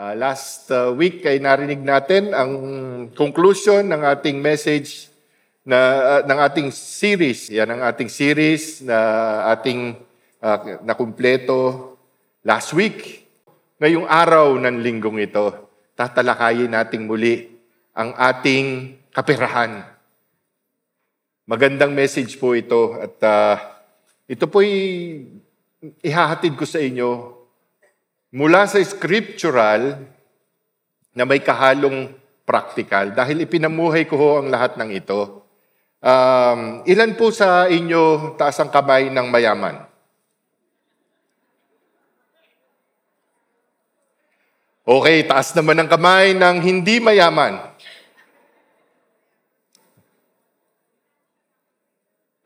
Uh, last uh, week ay narinig natin ang conclusion ng ating message na uh, ng ating series. Yan ang ating series na ating uh, nakumpleto last week. Ngayong araw ng linggong ito, tatalakayin nating muli ang ating kaperahan. Magandang message po ito at uh, ito po'y ihahatid ko sa inyo mula sa scriptural na may kahalong practical dahil ipinamuhay ko ho ang lahat ng ito. Um, ilan po sa inyo taas ang kamay ng mayaman? Okay, taas naman ang kamay ng hindi mayaman.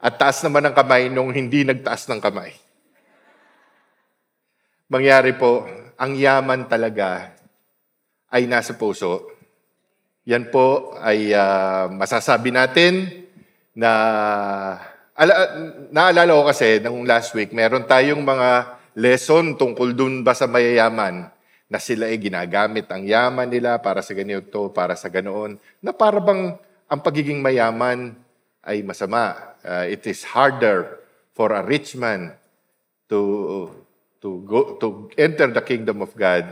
At taas naman ang kamay nung hindi nagtaas ng kamay mangyari po, ang yaman talaga ay nasa puso. Yan po ay uh, masasabi natin na ala, naalala ko kasi nung last week, meron tayong mga lesson tungkol dun ba sa mayayaman na sila ay ginagamit ang yaman nila para sa ganito, para sa ganoon, na para bang ang pagiging mayaman ay masama. Uh, it is harder for a rich man to to go to enter the kingdom of God,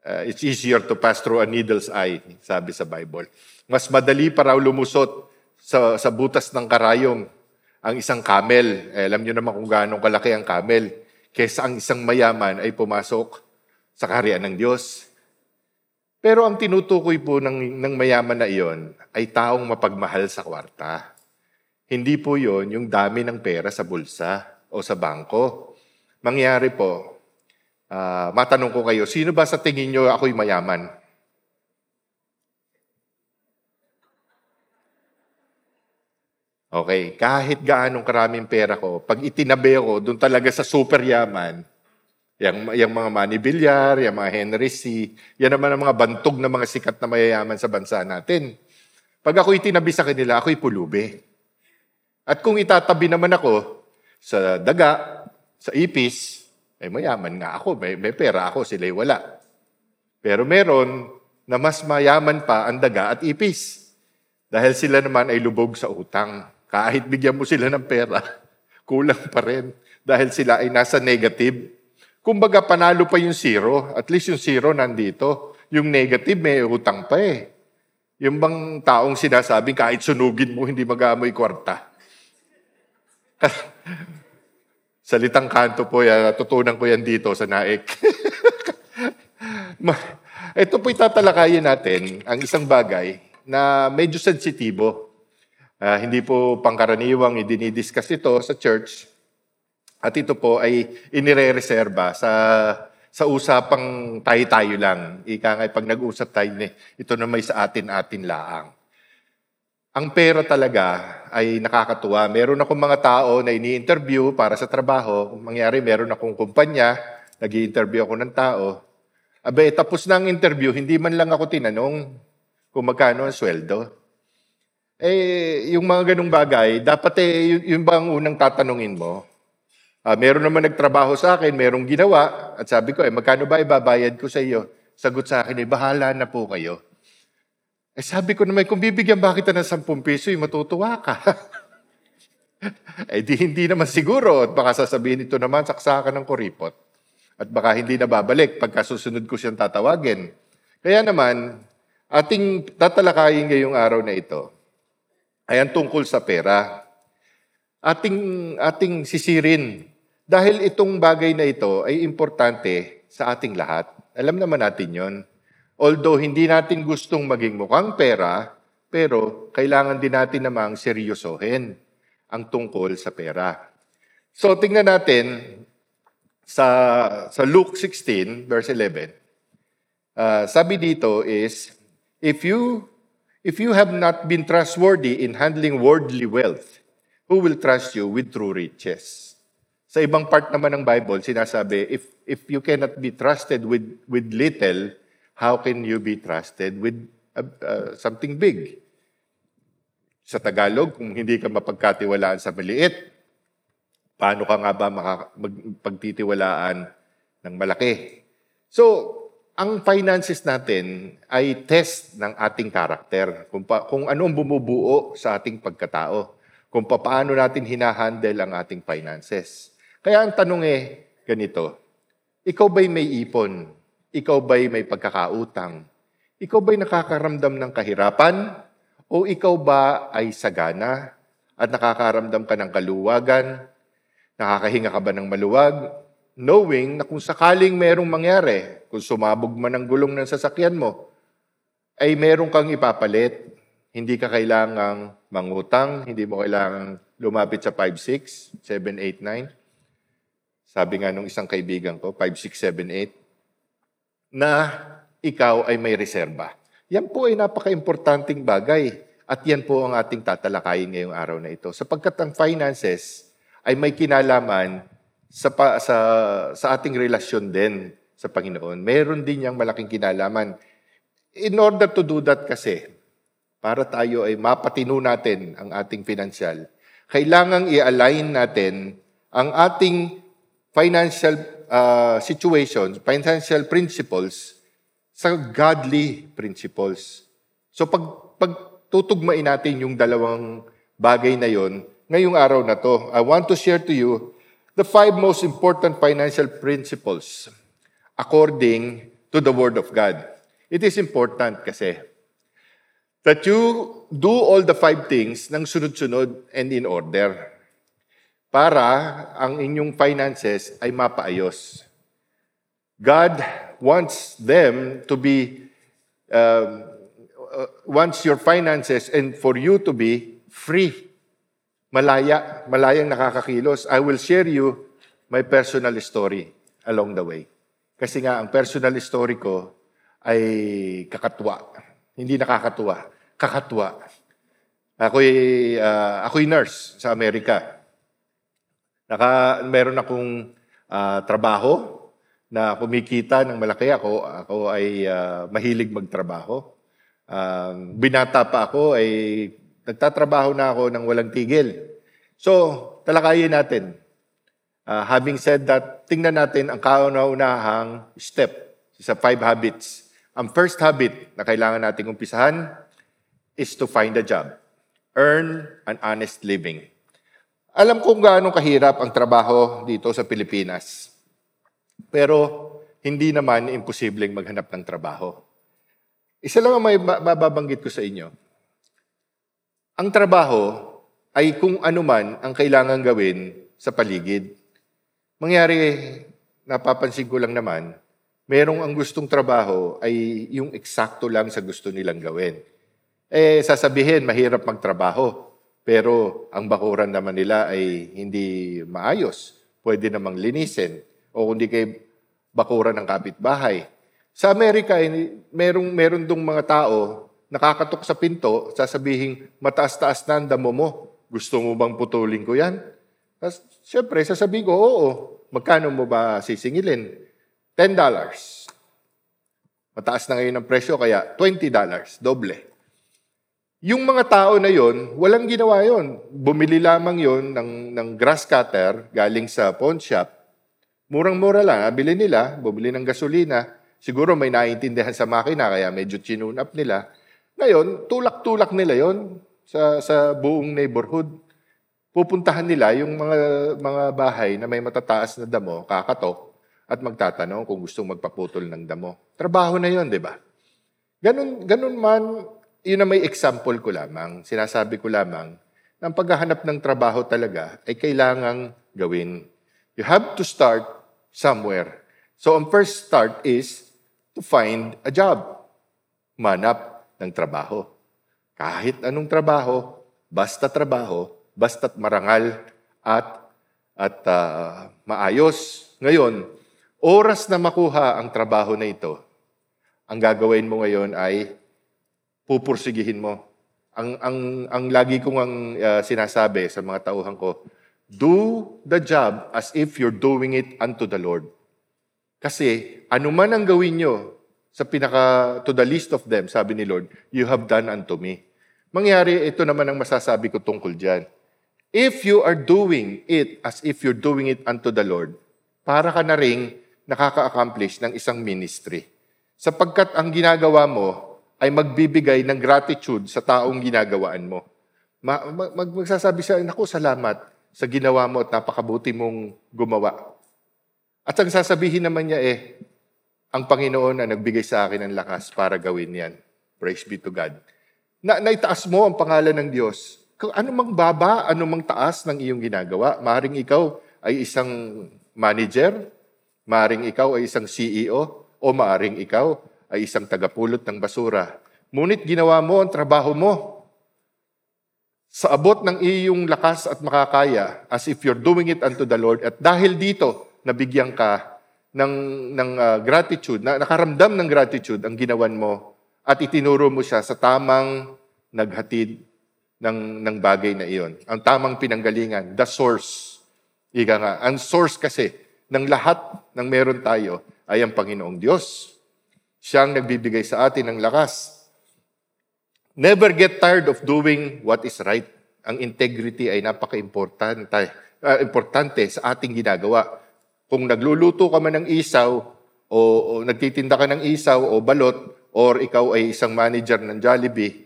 uh, it's easier to pass through a needle's eye, sabi sa Bible. Mas madali para lumusot sa, sa butas ng karayom ang isang camel. Eh, alam niyo naman kung gaano kalaki ang camel. Kesa ang isang mayaman ay pumasok sa kaharian ng Diyos. Pero ang tinutukoy po ng, ng mayaman na iyon ay taong mapagmahal sa kwarta. Hindi po yon yung dami ng pera sa bulsa o sa bangko mangyari po, uh, matanong ko kayo, sino ba sa tingin nyo ako'y mayaman? Okay, kahit gaanong karaming pera ko, pag itinabi ako doon talaga sa super yaman, yung, yung mga Manny Villar, yung mga Henry C., yan naman ang mga bantog na mga sikat na mayayaman sa bansa natin. Pag ako itinabi sa kanila, ako'y pulubi. At kung itatabi naman ako sa daga, sa ipis, ay mayaman nga ako, may, may pera ako, sila'y wala. Pero meron na mas mayaman pa ang daga at ipis. Dahil sila naman ay lubog sa utang. Kahit bigyan mo sila ng pera, kulang pa rin. Dahil sila ay nasa negative. Kumbaga panalo pa yung zero. At least yung zero nandito. Yung negative may utang pa eh. Yung bang taong sinasabing kahit sunugin mo, hindi mag-aamoy kwarta. Salitang kanto po yan, natutunan ko yan dito sa naik. Ito po itatalakayin natin, ang isang bagay na medyo sensitibo. Uh, hindi po pangkaraniwang idinidiscuss ito sa church. At ito po ay inire-reserba sa sa usapang tayo-tayo lang. Ika nga, pag nag-usap tayo, ito na may sa atin-atin laang. Ang pera talaga ay nakakatuwa. Meron akong mga tao na ini-interview para sa trabaho. Kung mangyari, meron akong kumpanya, nag interview ako ng tao. Abe, tapos na ang interview, hindi man lang ako tinanong kung magkano ang sweldo. Eh, yung mga ganung bagay, dapat eh, yun, yun ba ang unang tatanungin mo? Uh, meron naman nagtrabaho sa akin, merong ginawa, at sabi ko, eh, magkano ba ibabayad ko sa iyo? Sagot sa akin, eh, bahala na po kayo. Eh sabi ko naman, kung bibigyan ba kita ng 10 piso, eh, matutuwa ka. eh di hindi naman siguro. At baka sasabihin ito naman, saksakan ng kuripot. At baka hindi na babalik pagka susunod ko siyang tatawagin. Kaya naman, ating tatalakayin ngayong araw na ito ay ang tungkol sa pera. Ating, ating sisirin. Dahil itong bagay na ito ay importante sa ating lahat. Alam naman natin yon. Although hindi natin gustong maging mukhang pera, pero kailangan din natin namang seryosohin ang tungkol sa pera. So tingnan natin sa, sa Luke 16, verse 11. Uh, sabi dito is, if you, if you have not been trustworthy in handling worldly wealth, who will trust you with true riches? Sa ibang part naman ng Bible, sinasabi, if, if you cannot be trusted with, with little, how can you be trusted with uh, uh, something big? Sa Tagalog, kung hindi ka mapagkatiwalaan sa maliit, paano ka nga ba makapagtitiwalaan ng malaki? So, ang finances natin ay test ng ating karakter, kung, pa, kung ano ang bumubuo sa ating pagkatao, kung paano natin hinahandle ang ating finances. Kaya ang tanong eh, ganito, ikaw ba'y may ipon? Ikaw ba'y may pagkakautang? Ikaw ba'y nakakaramdam ng kahirapan? O ikaw ba ay sagana at nakakaramdam ka ng kaluwagan? Nakakahinga ka ba ng maluwag? Knowing na kung sakaling merong mangyari, kung sumabog man ang gulong ng sasakyan mo, ay meron kang ipapalit. Hindi ka kailangang mangutang, hindi mo kailangang lumapit sa 5, 6, 7, 8, 9. Sabi nga nung isang kaibigan ko, 5, 6, 7, 8, na ikaw ay may reserba. Yan po ay napaka-importanting bagay. At yan po ang ating tatalakayin ngayong araw na ito. Sapagkat ang finances ay may kinalaman sa, pa, sa, sa ating relasyon din sa Panginoon. Meron din niyang malaking kinalaman. In order to do that kasi, para tayo ay mapatino natin ang ating financial, kailangang i-align natin ang ating financial uh, situations, financial principles sa godly principles. So pag, pag tutugmain natin yung dalawang bagay na yon ngayong araw na to, I want to share to you the five most important financial principles according to the Word of God. It is important kasi that you do all the five things ng sunod-sunod and in order para ang inyong finances ay mapaayos. God wants them to be, um, uh, wants your finances and for you to be free malaya, malayang nakakakilos. I will share you my personal story along the way. Kasi nga, ang personal story ko ay kakatwa. Hindi nakakatuwa. Kakatwa. Ako'y, uh, ako'y nurse sa Amerika. Naka, meron akong uh, trabaho na kumikita ng malaki ako. Ako ay uh, mahilig magtrabaho. Uh, binata pa ako ay nagtatrabaho na ako ng walang tigil. So, talakayin natin. Uh, having said that, tingnan natin ang kauna-unahang step sa five habits. Ang first habit na kailangan nating umpisahan is to find a job. Earn an honest living. Alam kong gaano kahirap ang trabaho dito sa Pilipinas. Pero hindi naman imposibleng maghanap ng trabaho. Isa lang ang may babanggit ko sa inyo. Ang trabaho ay kung ano man ang kailangan gawin sa paligid. Mangyari, napapansin ko lang naman, merong ang gustong trabaho ay yung eksakto lang sa gusto nilang gawin. Eh, sasabihin, mahirap magtrabaho. Pero ang bakuran naman nila ay hindi maayos. Pwede namang linisin. O kundi kay bakuran ng kapitbahay. Sa Amerika, eh, merong, meron dong mga tao nakakatok sa pinto, sasabihin, mataas-taas na ang damo mo. Gusto mo bang putulin ko yan? Tapos, syempre, sasabihin ko, oo. Magkano mo ba sisingilin? $10. Mataas na ngayon ang presyo, kaya $20. Doble. Yung mga tao na yon, walang ginawa yon. Bumili lamang yon ng, ng grass cutter galing sa pawn shop. Murang-mura lang. Bili nila, bumili ng gasolina. Siguro may naiintindihan sa makina, kaya medyo chinunap nila. Ngayon, tulak-tulak nila yon sa, sa buong neighborhood. Pupuntahan nila yung mga, mga bahay na may matataas na damo, kakatok, at magtatanong kung gustong magpaputol ng damo. Trabaho na yon, di ba? Ganun, ganun man, yun na may example ko lamang. Sinasabi ko lamang na ang paghahanap ng trabaho talaga ay kailangang gawin. You have to start somewhere. So, ang first start is to find a job. Manap ng trabaho. Kahit anong trabaho, basta trabaho, basta't marangal at at uh, maayos. Ngayon, oras na makuha ang trabaho na ito, ang gagawin mo ngayon ay pupursigihin mo. Ang ang ang lagi kong ang uh, sinasabi sa mga tauhan ko, do the job as if you're doing it unto the Lord. Kasi anuman ang gawin nyo, sa pinaka, to the least of them, sabi ni Lord, you have done unto me. Mangyari, ito naman ang masasabi ko tungkol dyan. If you are doing it as if you're doing it unto the Lord, para ka na ring nakaka-accomplish ng isang ministry. Sapagkat ang ginagawa mo ay magbibigay ng gratitude sa taong ginagawaan mo. Ma- mag- magsasabi siya, naku, salamat sa ginawa mo at napakabuti mong gumawa. At ang sasabihin naman niya eh, ang Panginoon na nagbigay sa akin ng lakas para gawin yan. Praise be to God. Na, naitaas mo ang pangalan ng Diyos. Kung ano mang baba, ano mang taas ng iyong ginagawa, maring ikaw ay isang manager, maring ikaw ay isang CEO, o maaring ikaw ay isang tagapulot ng basura. Ngunit ginawa mo ang trabaho mo sa abot ng iyong lakas at makakaya as if you're doing it unto the Lord. At dahil dito, nabigyan ka ng, ng uh, gratitude, na, nakaramdam ng gratitude ang ginawan mo at itinuro mo siya sa tamang naghatid ng, ng bagay na iyon. Ang tamang pinanggalingan, the source. Ika nga, ang source kasi ng lahat ng meron tayo ay ang Panginoong Diyos. Siya ang nagbibigay sa atin ng lakas. Never get tired of doing what is right. Ang integrity ay napaka-importante uh, importante sa ating ginagawa. Kung nagluluto ka man ng isaw, o, o nagtitinda ka ng isaw o balot, or ikaw ay isang manager ng Jollibee,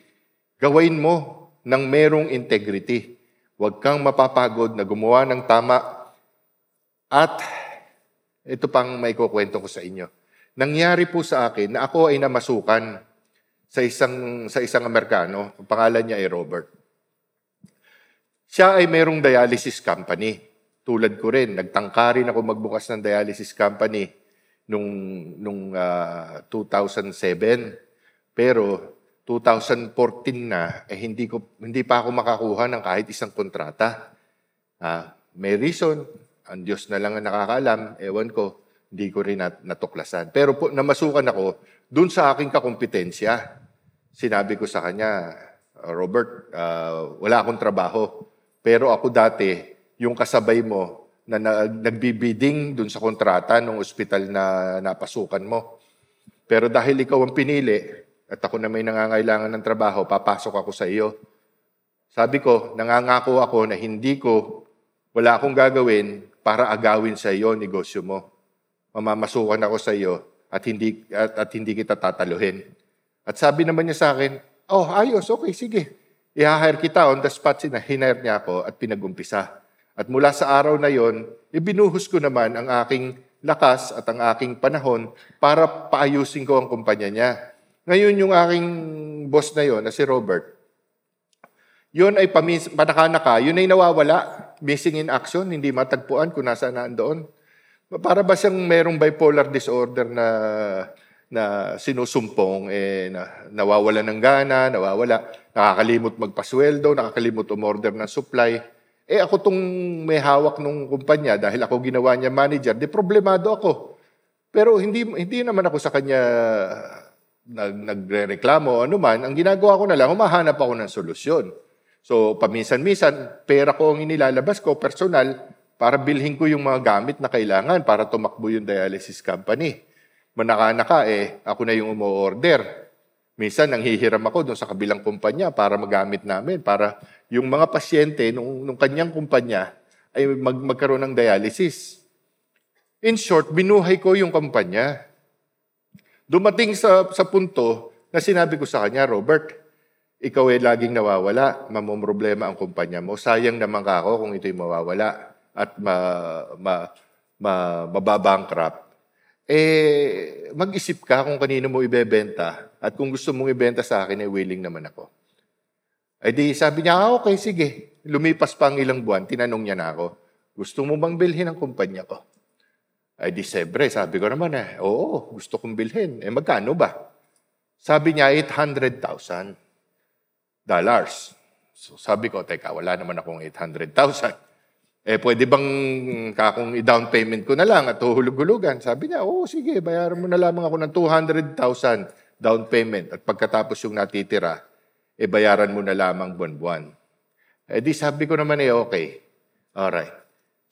gawin mo ng merong integrity. Huwag kang mapapagod na gumawa ng tama. At ito pang may kukwento ko sa inyo. Nangyari po sa akin na ako ay namasukan sa isang, sa isang Amerikano. Ang pangalan niya ay Robert. Siya ay mayroong dialysis company. Tulad ko rin, nagtangka rin ako magbukas ng dialysis company nung, nung uh, 2007. Pero 2014 na, eh, hindi, ko, hindi pa ako makakuha ng kahit isang kontrata. Uh, may reason, ang Diyos na lang ang nakakaalam, ewan ko, hindi ko rin nat- natuklasan. Pero po, namasukan ako dun sa aking kakumpetensya. Sinabi ko sa kanya, Robert, uh, wala akong trabaho. Pero ako dati, yung kasabay mo na nagbibiding dun sa kontrata ng ospital na napasukan mo. Pero dahil ikaw ang pinili at ako na may nangangailangan ng trabaho, papasok ako sa iyo. Sabi ko, nangangako ako na hindi ko, wala akong gagawin para agawin sa iyo negosyo mo. Mamamasukan ako sa iyo at hindi, at, at hindi kita tataluhin. At sabi naman niya sa akin, oh, ayos, okay, sige. I-hire kita on the spot. Hinire niya ako at pinag-umpisa. At mula sa araw na yon, ibinuhos ko naman ang aking lakas at ang aking panahon para paayusin ko ang kumpanya niya. Ngayon yung aking boss na yon, na si Robert, yun ay pamis- panakanaka, yun ay nawawala missing in action, hindi matagpuan kung nasa naan doon. Para ba siyang merong bipolar disorder na na sinusumpong, eh, na, nawawala ng gana, nawawala, nakakalimot magpasweldo, nakakalimot umorder ng supply. Eh ako tong may hawak ng kumpanya dahil ako ginawa niya manager, di problemado ako. Pero hindi hindi naman ako sa kanya nag, nagrereklamo ano man. Ang ginagawa ko na lang, humahanap ako ng solusyon. So, paminsan-minsan, pera ko ang inilalabas ko, personal, para bilhin ko yung mga gamit na kailangan para tumakbo yung dialysis company. Manaka-naka, eh, ako na yung umu-order. Minsan, nanghihiram ako doon sa kabilang kumpanya para magamit namin, para yung mga pasyente nung, nung kanyang kumpanya ay mag, magkaroon ng dialysis. In short, binuhay ko yung kumpanya. Dumating sa, sa punto na sinabi ko sa kanya, Robert, ikaw ay laging nawawala, mamumroblema ang kumpanya mo. Sayang naman ka ako kung ito'y mawawala at ma, ma, ma, mababankrupt. Eh, mag-isip ka kung kanino mo ibebenta at kung gusto mong ibenta sa akin, eh willing naman ako. Eh di, sabi niya, ah, okay, sige. Lumipas pa ang ilang buwan, tinanong niya na ako, gusto mo bang bilhin ang kumpanya ko? Ay di, sebre, sabi ko naman eh, oo, gusto kong bilhin. Eh magkano ba? Sabi niya, 800,000 dollars. So sabi ko, teka, wala naman akong 800,000. Eh, pwede bang kakong i-down payment ko na lang at huhulog-hulugan? Sabi niya, oo, oh, sige, bayaran mo na lamang ako ng 200,000 down payment at pagkatapos yung natitira, eh, bayaran mo na lamang buwan-buwan. Eh, di sabi ko naman eh, okay. Alright.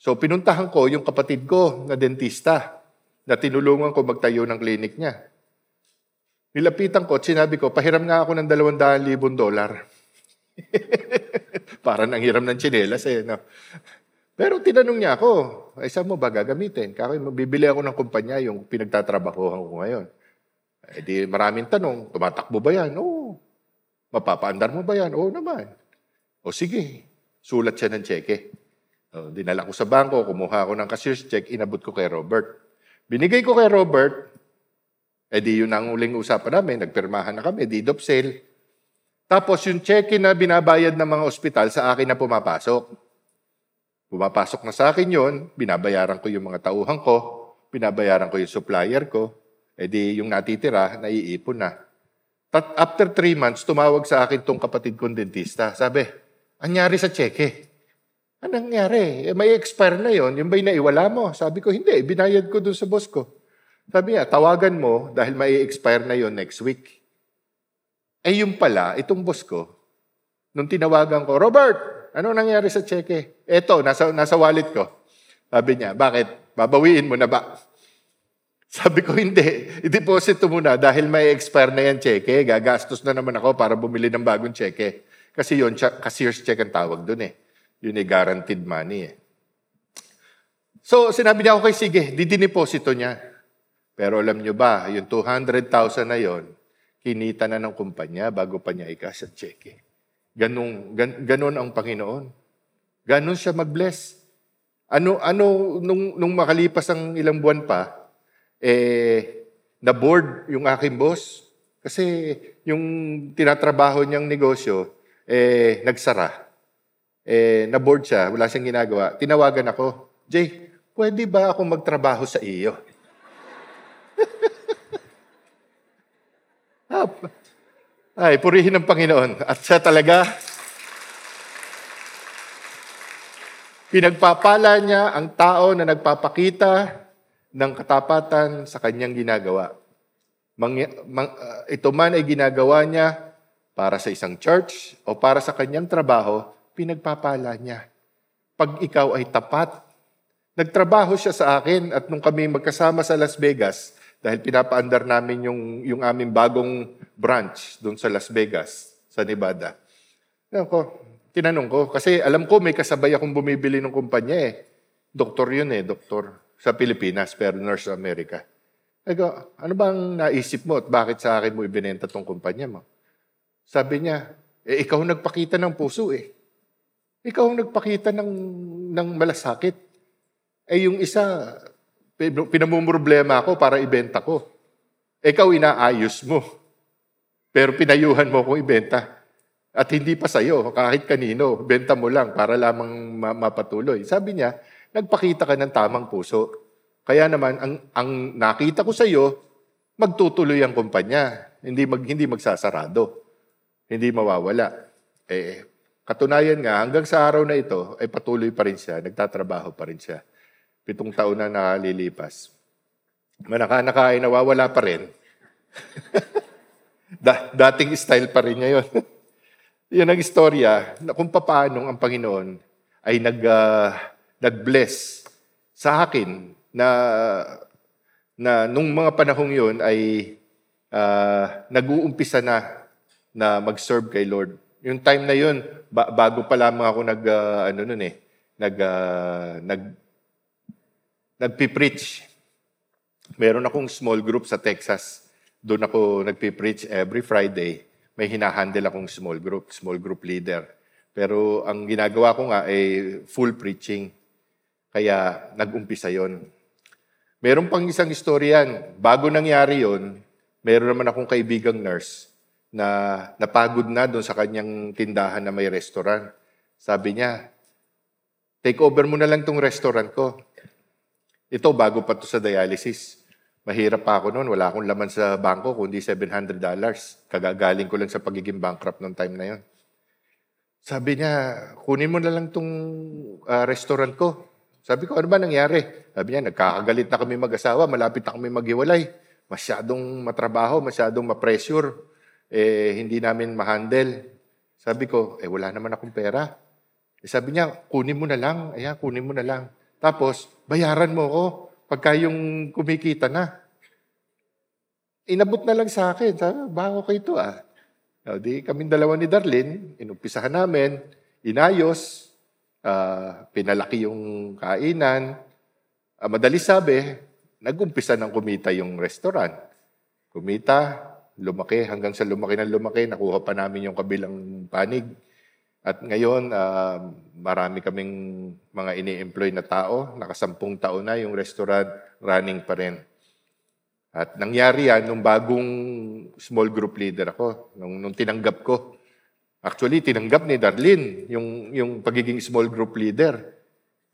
So, pinuntahan ko yung kapatid ko na dentista na tinulungan ko magtayo ng clinic niya. Nilapitan ko at sinabi ko, pahiram nga ako ng 200,000 dolar. Para nang hiram ng chinelas eh. No? Pero tinanong niya ako, ay saan mo ba gagamitin? Kaya bibili ako ng kumpanya yung pinagtatrabahohan ko ngayon. Eh di maraming tanong, tumatakbo ba yan? Oo. Mapapaandar mo ba yan? Oo naman. O sige, sulat siya ng cheque. O, dinala ko sa bangko, kumuha ako ng cashier's check, inabot ko kay Robert. Binigay ko kay Robert, eh di yun ang uling usapan namin, nagpirmahan na kami, deed of sale. Tapos yung cheque na binabayad ng mga ospital sa akin na pumapasok. Pumapasok na sa akin yon, binabayaran ko yung mga tauhan ko, binabayaran ko yung supplier ko, eh di yung natitira, naiipon na. Tat after three months, tumawag sa akin tong kapatid kong dentista. Sabi, anyari sa cheque? Anong nangyari? Eh, may expire na yon, yung ba'y naiwala mo? Sabi ko, hindi, binayad ko dun sa boss ko. Sabi niya, tawagan mo dahil may expire na yon next week. Eh yung pala, itong boss ko, nung tinawagan ko, Robert, ano nangyari sa cheque? Eto, nasa, nasa wallet ko. Sabi niya, bakit? Babawiin mo na ba? Sabi ko, hindi. I-deposit mo muna dahil may expire na yan cheque. Gagastos na naman ako para bumili ng bagong cheque. Kasi yun, cashier's check ang tawag doon eh. Yun ay guaranteed money eh. So, sinabi niya, okay, sige, didineposito niya. Pero alam niyo ba, yung 200,000 na yon kinita na ng kumpanya bago pa niya ikas at cheque. Ganun, gan, ganun ang Panginoon. Ganun siya mag-bless. Ano, ano, nung, nung makalipas ang ilang buwan pa, eh, na-board yung aking boss. Kasi yung tinatrabaho niyang negosyo, eh, nagsara. Eh, na-board siya, wala siyang ginagawa. Tinawagan ako, Jay, pwede ba ako magtrabaho sa iyo? Ay, purihin ng Panginoon. At siya talaga, pinagpapala niya ang tao na nagpapakita ng katapatan sa kanyang ginagawa. Mang, mang, uh, ito man ay ginagawa niya para sa isang church o para sa kanyang trabaho, pinagpapala niya. Pag ikaw ay tapat, nagtrabaho siya sa akin at nung kami magkasama sa Las Vegas, dahil pinapaandar namin yung, yung aming bagong branch doon sa Las Vegas, sa Nevada. Ako, tinanong ko, kasi alam ko may kasabay akong bumibili ng kumpanya eh. Doktor yun eh, doktor sa Pilipinas, pero nurse sa Amerika. Ego, ano bang naisip mo at bakit sa akin mo ibinenta tong kumpanya mo? Sabi niya, eh, ikaw nagpakita ng puso eh. Ikaw nagpakita ng, ng malasakit. Eh yung isa, pinamumroblema ako para ibenta ko. Ikaw inaayos mo. Pero pinayuhan mo akong ibenta. At hindi pa sa'yo, kahit kanino, benta mo lang para lamang mapatuloy. Sabi niya, nagpakita ka ng tamang puso. Kaya naman, ang, ang nakita ko sa iyo, magtutuloy ang kumpanya. Hindi, mag, hindi magsasarado. Hindi mawawala. Eh, katunayan nga, hanggang sa araw na ito, ay patuloy pa rin siya, nagtatrabaho pa rin siya. Pitong taon na nakalilipas. Manaka-nakain, nawawala pa rin. da, dating style pa rin niya yun. Yan ang istorya na kung paano ang Panginoon ay nag, uh, nag-bless sa akin na na nung mga panahong yon ay uh, nag-uumpisa na na mag-serve kay Lord. Yung time na yon ba- bago pa lamang ako nag uh, ano noon eh, nag uh, nag nagpi-preach. Meron akong small group sa Texas. Doon ako nagpi-preach every Friday. May hinahandle akong small group, small group leader. Pero ang ginagawa ko nga ay full preaching. Kaya nag-umpisa yon. Meron pang isang istoryan. Bago nangyari yon, meron naman akong kaibigang nurse na napagod na doon sa kanyang tindahan na may restaurant. Sabi niya, take over mo na lang tong restaurant ko. Ito, bago pa to sa dialysis. Mahirap pa ako noon. Wala akong laman sa bangko, kundi $700. Kagagaling ko lang sa pagiging bankrupt noong time na yon. Sabi niya, kunin mo na lang tong uh, restaurant ko. Sabi ko, ano ba nangyari? Sabi niya, nagkakagalit na kami mag-asawa, malapit na kami maghiwalay. Masyadong matrabaho, masyadong ma-pressure. Eh, hindi namin ma-handle. Sabi ko, eh wala naman akong pera. Eh, sabi niya, kunin mo na lang. Ayan, kunin mo na lang. Tapos, bayaran mo ako pagka yung kumikita na. Inabot na lang sa akin. Sabi, bago kayo ito ah. O, di kami dalawa ni Darlene, inumpisahan namin, inayos, uh, pinalaki yung kainan. Uh, madali sabi, nag-umpisa ng kumita yung restaurant. Kumita, lumaki, hanggang sa lumaki ng lumaki, nakuha pa namin yung kabilang panig. At ngayon, uh, marami kaming mga ini-employ na tao. Nakasampung taon na yung restaurant, running pa rin. At nangyari yan nung bagong small group leader ako, nung, nung tinanggap ko. Actually, tinanggap ni Darlene yung, yung pagiging small group leader.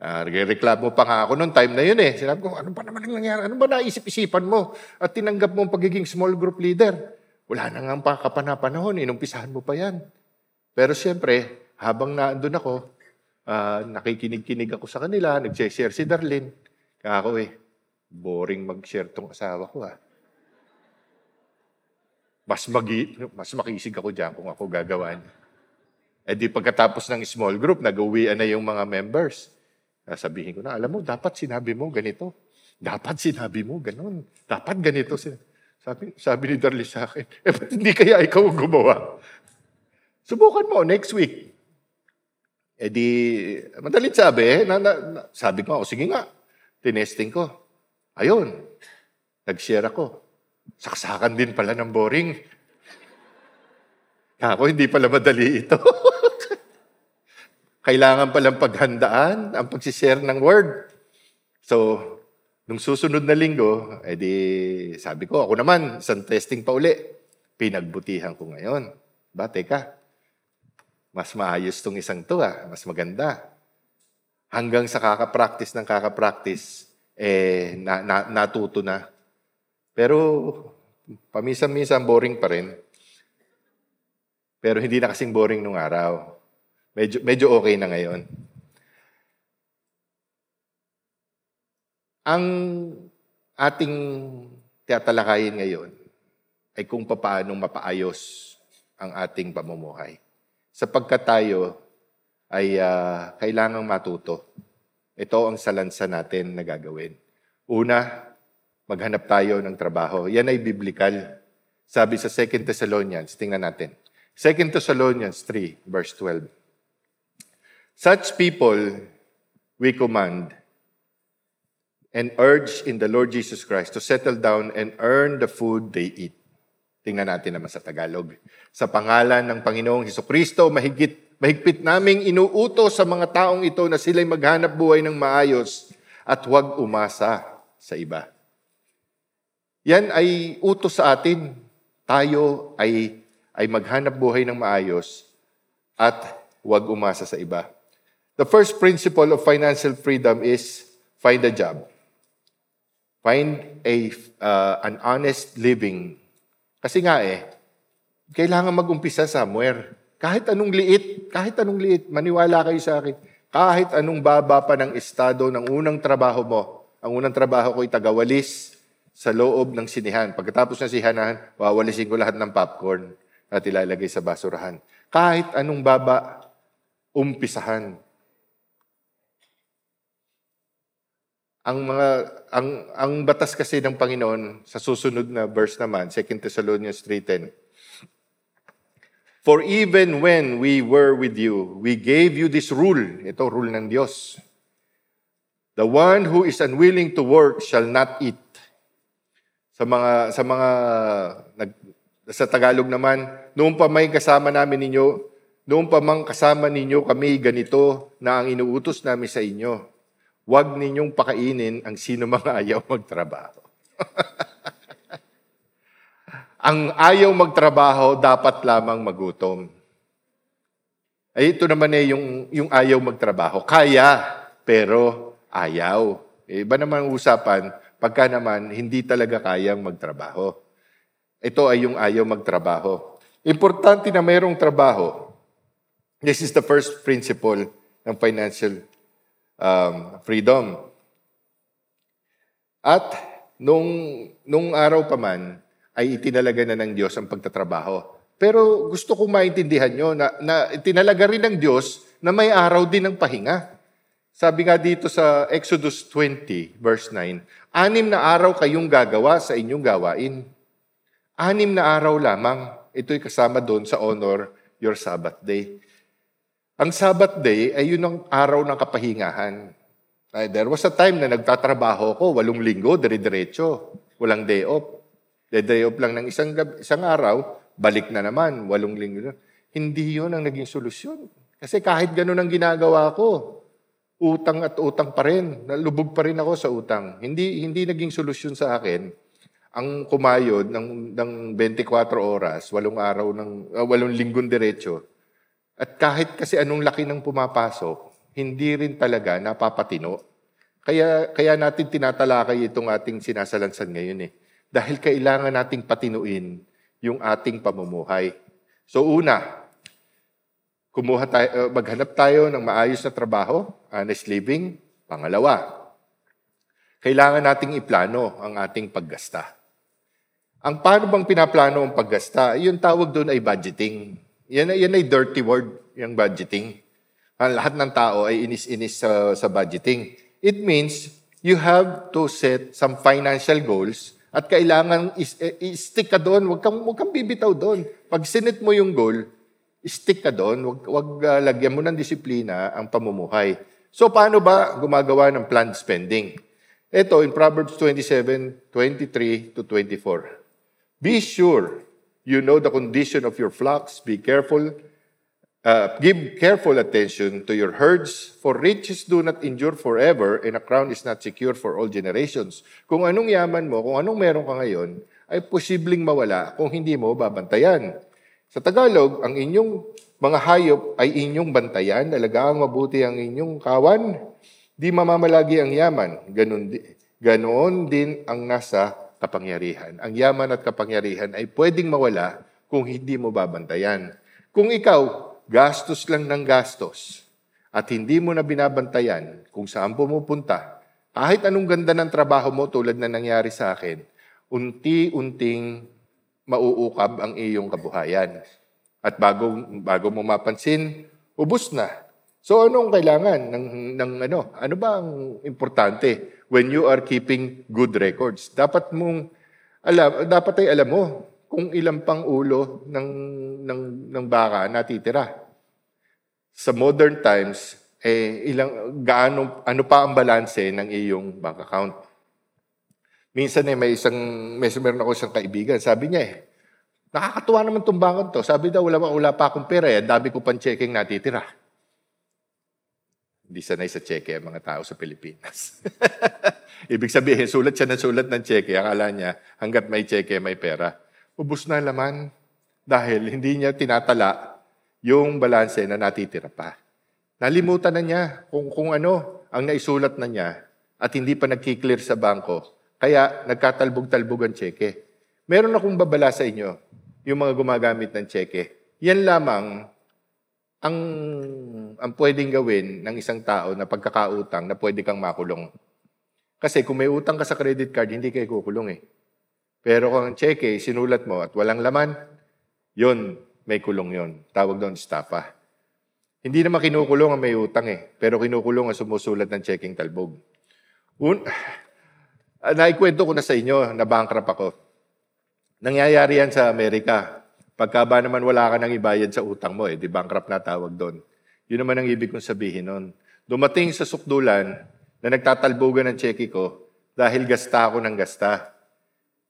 Uh, reklamo pa nga ako noong time na yun eh. Sinabi ko, ano ba naman ang nangyari? Ano ba naisip-isipan mo? At tinanggap mo ang pagiging small group leader. Wala na nga pa kapanapanahon, inumpisahan mo pa yan. Pero siyempre, habang naandun ako, uh, nakikinig-kinig ako sa kanila, nag-share si Darlene. Kaya ako eh, boring mag-share tong asawa ko ah. Mas, magi, mas makisig ako dyan kung ako gagawin. Eh di pagkatapos ng small group, nag-uwian na yung mga members. Sabihin ko na, alam mo, dapat sinabi mo ganito. Dapat sinabi mo ganon. Dapat ganito. Sabi, sabi ni Darly sa akin, eh, ba't hindi kaya ikaw gumawa? Subukan mo next week. Eh di, madalit sabi, eh, na, na, na, sabi ko, sige nga, tinesting ko. Ayun, nag-share ako. Saksakan din pala ng boring. Ako, hindi pala madali ito. Kailangan palang paghandaan ang pagsishare ng word. So, nung susunod na linggo, edi sabi ko, ako naman, isang testing pa uli. Pinagbutihan ko ngayon. Ba, teka, mas maayos tong isang to ah, mas maganda. Hanggang sa kakapractice ng kakapractice, eh, na, na, natuto na. Pero, paminsan-minsan boring pa rin. Pero hindi na kasing boring nung araw. Medyo, medyo okay na ngayon. Ang ating tatalakayin ngayon ay kung paano mapaayos ang ating pamumuhay. Sapagkat tayo ay uh, kailangang matuto. Ito ang salansa natin na gagawin. Una, maghanap tayo ng trabaho. Yan ay biblical. Sabi sa 2 Thessalonians, tingnan natin. 2 Thessalonians 3, verse 12. Such people we command and urge in the Lord Jesus Christ to settle down and earn the food they eat. Tingnan natin naman sa Tagalog. Sa pangalan ng Panginoong Heso Kristo, mahigit, mahigpit naming inuuto sa mga taong ito na sila'y maghanap buhay ng maayos at huwag umasa sa iba. Yan ay utos sa atin. Tayo ay, ay maghanap buhay ng maayos at huwag umasa sa iba. The first principle of financial freedom is find a job. Find a, uh, an honest living. Kasi nga eh, kailangan mag-umpisa somewhere. Kahit anong liit, kahit anong liit, maniwala kayo sa akin, kahit anong baba pa ng estado ng unang trabaho mo, ang unang trabaho ko ay tagawalis sa loob ng sinihan. Pagkatapos ng sihanahan, wawalisin ko lahat ng popcorn at ilalagay sa basurahan. Kahit anong baba, umpisahan. Ang mga ang ang batas kasi ng Panginoon sa susunod na verse naman 2 Thessalonians 3:10 For even when we were with you we gave you this rule. Ito rule ng Diyos. The one who is unwilling to work shall not eat. Sa mga sa mga nag, sa Tagalog naman noong pa may kasama namin ninyo noong pa mang kasama ninyo kami ganito na ang inuutos namin sa inyo Huwag ninyong pakainin ang sino mga ayaw magtrabaho. ang ayaw magtrabaho dapat lamang magutom. Ay, ito naman eh yung, yung ayaw magtrabaho. Kaya, pero ayaw. Eh, iba naman ang usapan, pagka naman hindi talaga kayang magtrabaho. Ito ay yung ayaw magtrabaho. Importante na mayroong trabaho. This is the first principle ng financial um, freedom. At nung, nung araw pa man, ay itinalaga na ng Diyos ang pagtatrabaho. Pero gusto kong maintindihan nyo na, na itinalaga rin ng Diyos na may araw din ng pahinga. Sabi nga dito sa Exodus 20, verse 9, Anim na araw kayong gagawa sa inyong gawain. Anim na araw lamang. Ito'y kasama doon sa honor your Sabbath day. Ang Sabbath day ay yun ang araw ng kapahingahan. There was a time na nagtatrabaho ko, walong linggo, dire-diretso, walang day off. day off lang ng isang, gab- isang araw, balik na naman, walong linggo. Hindi yon ang naging solusyon. Kasi kahit ganun ang ginagawa ko, utang at utang pa rin. Nalubog pa rin ako sa utang. Hindi hindi naging solusyon sa akin ang kumayod ng, ng 24 oras, walong araw ng uh, walong linggong diretso. At kahit kasi anong laki ng pumapasok, hindi rin talaga napapatino. Kaya kaya natin tinatalakay itong ating sinasalansan ngayon eh. Dahil kailangan nating patinuin yung ating pamumuhay. So una, kumuha tayo, uh, maghanap tayo ng maayos na trabaho, honest living. Pangalawa, kailangan nating iplano ang ating paggasta. Ang paano bang pinaplano ang paggasta, yung tawag doon ay budgeting. Yan, yan ay dirty word, yung budgeting. Ang lahat ng tao ay inis-inis sa, sa budgeting. It means you have to set some financial goals at kailangan eh, i-stick ka doon. Huwag kang, huwag kang bibitaw doon. Pag sinit mo yung goal, stick ka doon. Huwag, huwag uh, lagyan mo ng disiplina ang pamumuhay. So paano ba gumagawa ng planned spending? Ito, in Proverbs 27, 23 to 24. Be sure you know the condition of your flocks. Be careful. Uh, give careful attention to your herds, for riches do not endure forever, and a crown is not secure for all generations. Kung anong yaman mo, kung anong meron ka ngayon, ay posibleng mawala kung hindi mo babantayan. Sa Tagalog, ang inyong mga hayop ay inyong bantayan, alagaan mabuti ang inyong kawan, di mamamalagi ang yaman. Ganon, di, ganoon din ang nasa kapangyarihan. Ang yaman at kapangyarihan ay pwedeng mawala kung hindi mo babantayan. Kung ikaw, gastos lang ng gastos at hindi mo na binabantayan kung saan pumupunta, kahit anong ganda ng trabaho mo tulad na nangyari sa akin, unti-unting mauukab ang iyong kabuhayan. At bago, bago mo mapansin, ubus na. So anong kailangan ng, ng ano? Ano ba ang importante? when you are keeping good records. Dapat mong alam, dapat ay alam mo kung ilang pang ulo ng, ng, ng baka natitira. Sa modern times, eh, ilang, gaano, ano pa ang balanse ng iyong bank account. Minsan eh, may isang, may meron ako isang kaibigan, sabi niya eh, nakakatuwa naman itong bangko to. Sabi daw, wala, wala pa akong pera eh, dami ko pang checking natitira. Hindi sanay sa cheque ang mga tao sa Pilipinas. Ibig sabihin, sulat siya ng sulat ng cheque. Akala niya, hanggat may cheque, may pera. Ubus na laman dahil hindi niya tinatala yung balanse na natitira pa. Nalimutan na niya kung, kung ano ang naisulat na niya at hindi pa nagkiklear sa bangko. Kaya nagkatalbog-talbog ang cheque. Meron akong babala sa inyo, yung mga gumagamit ng cheque. Yan lamang ang, ang pwedeng gawin ng isang tao na pagkakautang na pwede kang makulong. Kasi kung may utang ka sa credit card, hindi kayo kukulong eh. Pero kung ang cheque, sinulat mo at walang laman, yon may kulong yon. Tawag doon, estafa. Hindi naman kinukulong ang may utang eh, pero kinukulong ang sumusulat ng checking talbog. Un naikwento ko na sa inyo na bankrupt ako. Nangyayari yan sa Amerika. Pagka ba naman wala ka nang ibayad sa utang mo, eh, di bankrupt na tawag doon. Yun naman ang ibig kong sabihin noon. Dumating sa sukdulan na nagtatalbogan ng cheque ko dahil gasta ako ng gasta.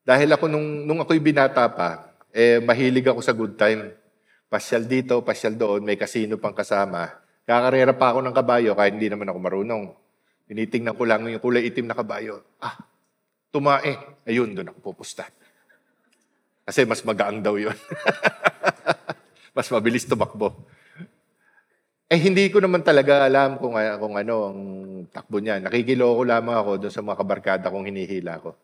Dahil ako nung, nung ako'y binata pa, eh, mahilig ako sa good time. Pasyal dito, pasyal doon, may kasino pang kasama. Kakarera pa ako ng kabayo kahit hindi naman ako marunong. Tinitingnan ko lang yung kulay itim na kabayo. Ah, tumae. Ayun, doon ako pupusta. Kasi mas magaang daw yun. mas mabilis tumakbo. Eh, hindi ko naman talaga alam kung, ah, kung ano ang takbo niya. Nakikiloko lamang ako doon sa mga kabarkada kong hinihila ko.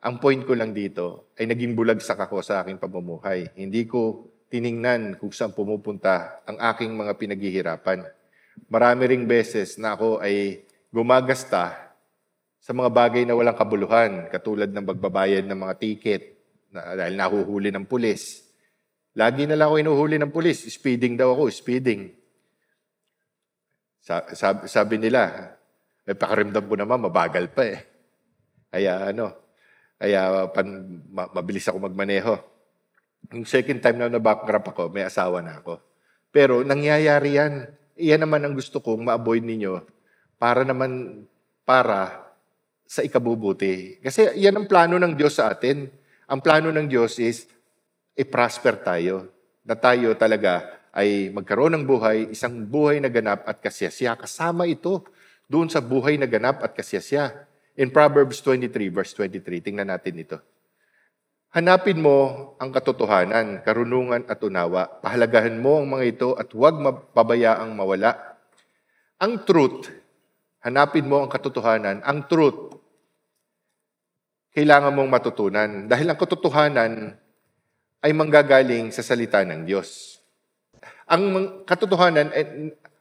Ang point ko lang dito ay naging bulagsak ako sa aking pamumuhay. Hindi ko tiningnan kung saan pumupunta ang aking mga pinaghihirapan. Marami ring beses na ako ay gumagasta sa mga bagay na walang kabuluhan, katulad ng pagbabayad ng mga ticket, na, dahil nahuhuli ng pulis. Lagi na lang ako inuhuli ng pulis. Speeding daw ako, speeding. Sabi, sabi nila, eh, pakarimdam ko naman, mabagal pa eh. Kaya ano, kaya pan, mabilis ako magmaneho. Yung second time na nabankrupt ako, may asawa na ako. Pero nangyayari yan. Iyan naman ang gusto kong ma-avoid ninyo para naman para sa ikabubuti. Kasi yan ang plano ng Diyos sa atin Ang plano ng Diyos is i-prosper tayo. Na tayo talaga ay magkaroon ng buhay, isang buhay na ganap at kasiyasya. Kasama ito doon sa buhay na ganap at kasiyasya. In Proverbs 23, verse 23, tingnan natin ito. Hanapin mo ang katotohanan, karunungan at unawa. Pahalagahan mo ang mga ito at huwag mapabayaang mawala. Ang truth, hanapin mo ang katotohanan. Ang truth, kailangan mong matutunan. Dahil ang katotohanan ay manggagaling sa salita ng Diyos. Ang katotohanan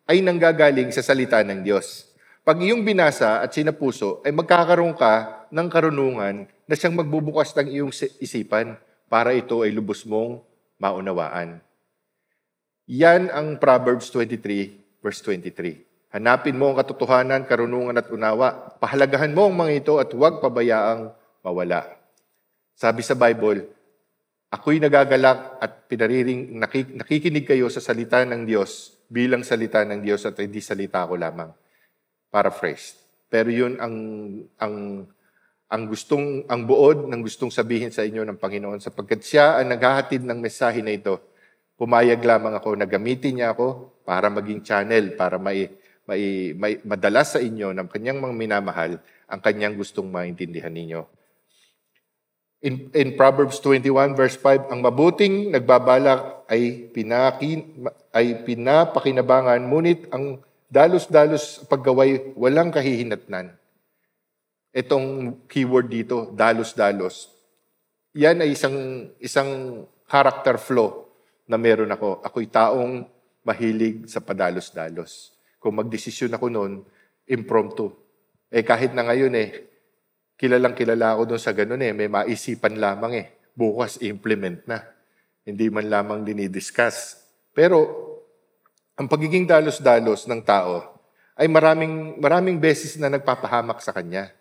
ay nanggagaling sa salita ng Diyos. Pag iyong binasa at sinapuso, ay magkakaroon ka ng karunungan na siyang magbubukas ng iyong isipan para ito ay lubos mong maunawaan. Yan ang Proverbs 23, verse 23. Hanapin mo ang katotohanan, karunungan at unawa. Pahalagahan mo ang mga ito at huwag pabayaang mawala. Sabi sa Bible, ako'y nagagalak at pinariring, nakikinig kayo sa salita ng Diyos bilang salita ng Diyos at hindi salita ko lamang paraphrased. Pero yun ang ang ang gustong ang buod ng gustong sabihin sa inyo ng Panginoon sapagkat siya ang naghahatid ng mensahe na ito. Pumayag lamang ako na gamitin niya ako para maging channel para may, may, may madala sa inyo ng kanyang mga minamahal ang kanyang gustong maintindihan ninyo. In, in Proverbs 21 verse 5, ang mabuting nagbabalak ay pinakin ay pinapakinabangan ngunit ang dalos-dalos paggaway, walang kahihinatnan. Itong keyword dito, dalos-dalos. Yan ay isang, isang character flow na meron ako. Ako'y taong mahilig sa padalos-dalos. Kung magdesisyon ako noon, impromptu. Eh kahit na ngayon eh, kilalang kilala ako doon sa ganun eh, may maisipan lamang eh. Bukas implement na. Hindi man lamang dinidiscuss. Pero ang pagiging dalos-dalos ng tao ay maraming, maraming beses na nagpapahamak sa kanya.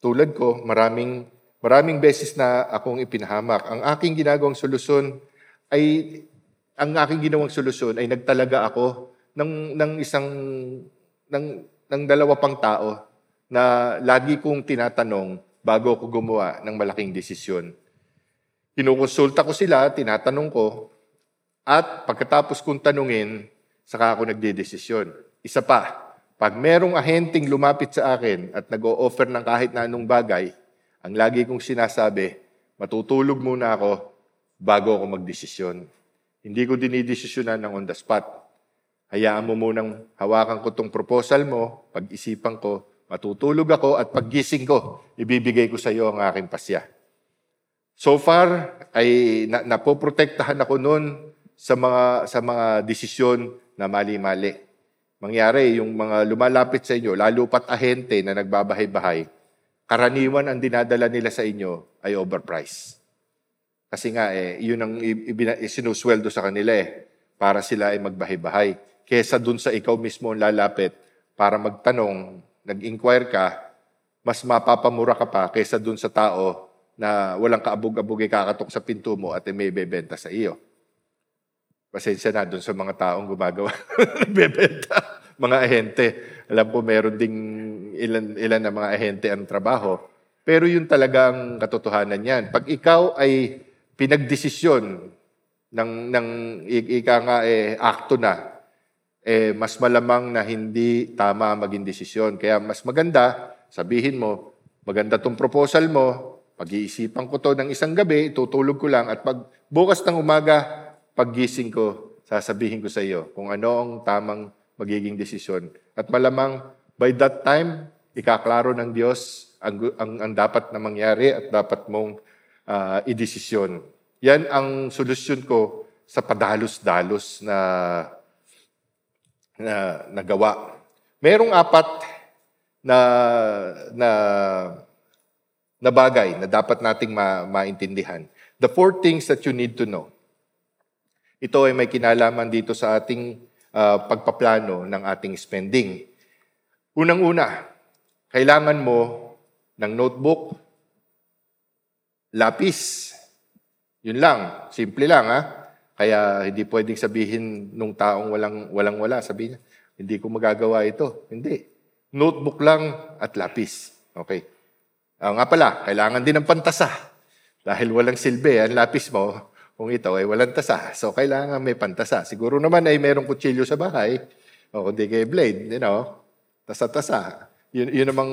Tulad ko, maraming, maraming beses na akong ipinahamak. Ang aking ginagawang solusyon ay, ang aking ginawang solusyon ay nagtalaga ako ng, ng isang, ng, ng dalawa pang tao na lagi kong tinatanong bago ako gumawa ng malaking desisyon. Kinukonsulta ko sila, tinatanong ko, at pagkatapos kong tanungin, saka ako nagdedesisyon. Isa pa, pag merong ahenteng lumapit sa akin at nag-o-offer ng kahit na anong bagay, ang lagi kong sinasabi, matutulog muna ako bago ako magdesisyon. Hindi ko dinidesisyonan ng on the spot. Hayaan mo munang hawakan ko tong proposal mo, pag-isipan ko, matutulog ako at paggising ko, ibibigay ko sa iyo ang aking pasya. So far, ay na, napoprotektahan ako noon sa mga sa mga desisyon na mali-mali. Mangyari, yung mga lumalapit sa inyo, lalo pat ahente na nagbabahay-bahay, karaniwan ang dinadala nila sa inyo ay overpriced. Kasi nga, eh, yun ang sinusweldo sa kanila eh, para sila ay magbahay-bahay. Kesa dun sa ikaw mismo ang lalapit para magtanong, nag-inquire ka, mas mapapamura ka pa kesa dun sa tao na walang kaabog-abog kakatok sa pinto mo at may bebenta sa iyo. Pasensya na doon sa mga taong gumagawa, nagbebenta, mga ahente. Alam ko meron ding ilan, ilan na mga ahente ang trabaho. Pero yun talagang katotohanan yan. Pag ikaw ay pinagdesisyon ng, ng ika nga eh, akto na, eh, mas malamang na hindi tama maging desisyon. Kaya mas maganda, sabihin mo, maganda tong proposal mo, pag-iisipan ko to ng isang gabi, tutulog ko lang, at pag bukas ng umaga, paggising ko, sasabihin ko sa iyo kung ano ang tamang magiging desisyon. At malamang, by that time, ikaklaro ng Diyos ang, ang, ang dapat na mangyari at dapat mong uh, idesisyon. Yan ang solusyon ko sa padalos-dalos na, na nagawa. Merong apat na, na, na bagay na dapat nating ma, maintindihan. The four things that you need to know. Ito ay may kinalaman dito sa ating uh, pagpaplano ng ating spending. Unang-una, kailangan mo ng notebook, lapis. Yun lang, simple lang ha. Kaya hindi pwedeng sabihin nung taong walang walang wala, sabihin niya, hindi ko magagawa ito. Hindi. Notebook lang at lapis. Okay. Uh, nga pala, kailangan din ng pantasa Dahil walang silbi, ang lapis mo, kung ito ay walang tasa. So, kailangan may pantasa. Siguro naman ay mayroong kutsilyo sa bahay, o kundi kay blade, you know, tasa-tasa. Yun, yun namang,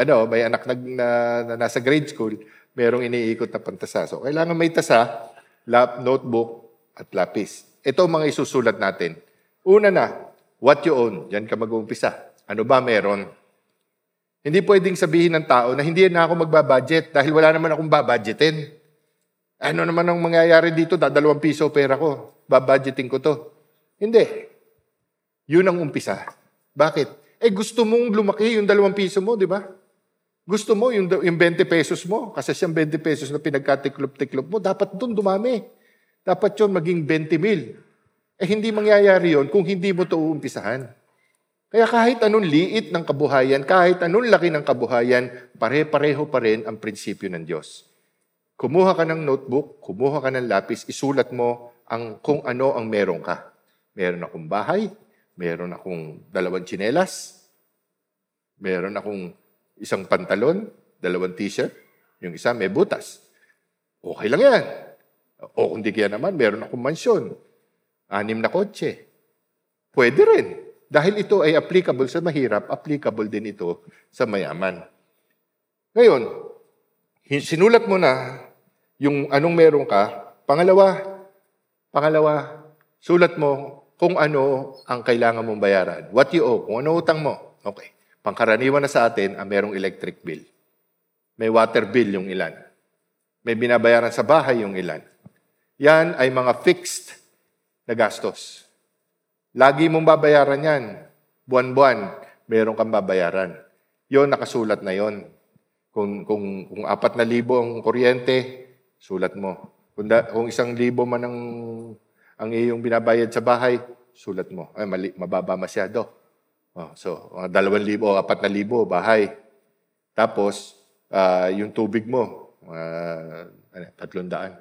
ano, may anak na, na, na nasa grade school, merong iniikot na pantasa. So, kailangan may tasa, lap, notebook, at lapis. Ito ang mga isusulat natin. Una na, what you own. Diyan ka mag-uumpisa. Ano ba meron? Hindi pwedeng sabihin ng tao na hindi na ako magbabudget dahil wala naman akong babudgetin. Ano naman ang mangyayari dito? Dadalawang piso pera ko. Babudgeting ko to. Hindi. Yun ang umpisa. Bakit? Eh gusto mong lumaki yung dalawang piso mo, di ba? Gusto mo yung, yung 20 pesos mo, kasi siyang 20 pesos na pinagkatiklop-tiklop mo, dapat doon dumami. Dapat yun maging 20 mil. Eh hindi mangyayari yon kung hindi mo ito uumpisahan. Kaya kahit anong liit ng kabuhayan, kahit anong laki ng kabuhayan, pare-pareho pa rin ang prinsipyo ng Diyos. Kumuha ka ng notebook, kumuha ka ng lapis, isulat mo ang kung ano ang meron ka. Meron akong bahay, meron akong dalawang tsinelas, meron akong isang pantalon, dalawang t-shirt, yung isa may butas. Okay lang yan. O kung di kaya naman, meron akong mansyon, anim na kotse. Pwede rin. Dahil ito ay applicable sa mahirap, applicable din ito sa mayaman. Ngayon, sinulat mo na yung anong meron ka. Pangalawa, pangalawa, sulat mo kung ano ang kailangan mong bayaran. What you owe, kung ano utang mo. Okay. Pangkaraniwan na sa atin ang merong electric bill. May water bill yung ilan. May binabayaran sa bahay yung ilan. Yan ay mga fixed na gastos. Lagi mong babayaran yan. Buwan-buwan, meron kang babayaran. Yon nakasulat na yon. Kung, kung, kung apat na libo ang kuryente, sulat mo. Kung, da, kung isang libo man ang, ang iyong binabayad sa bahay, sulat mo. Ay, mali, mababa masyado. Oh, so, mga dalawang libo, apat na libo, bahay. Tapos, uh, yung tubig mo, uh, ano, tatlong daan.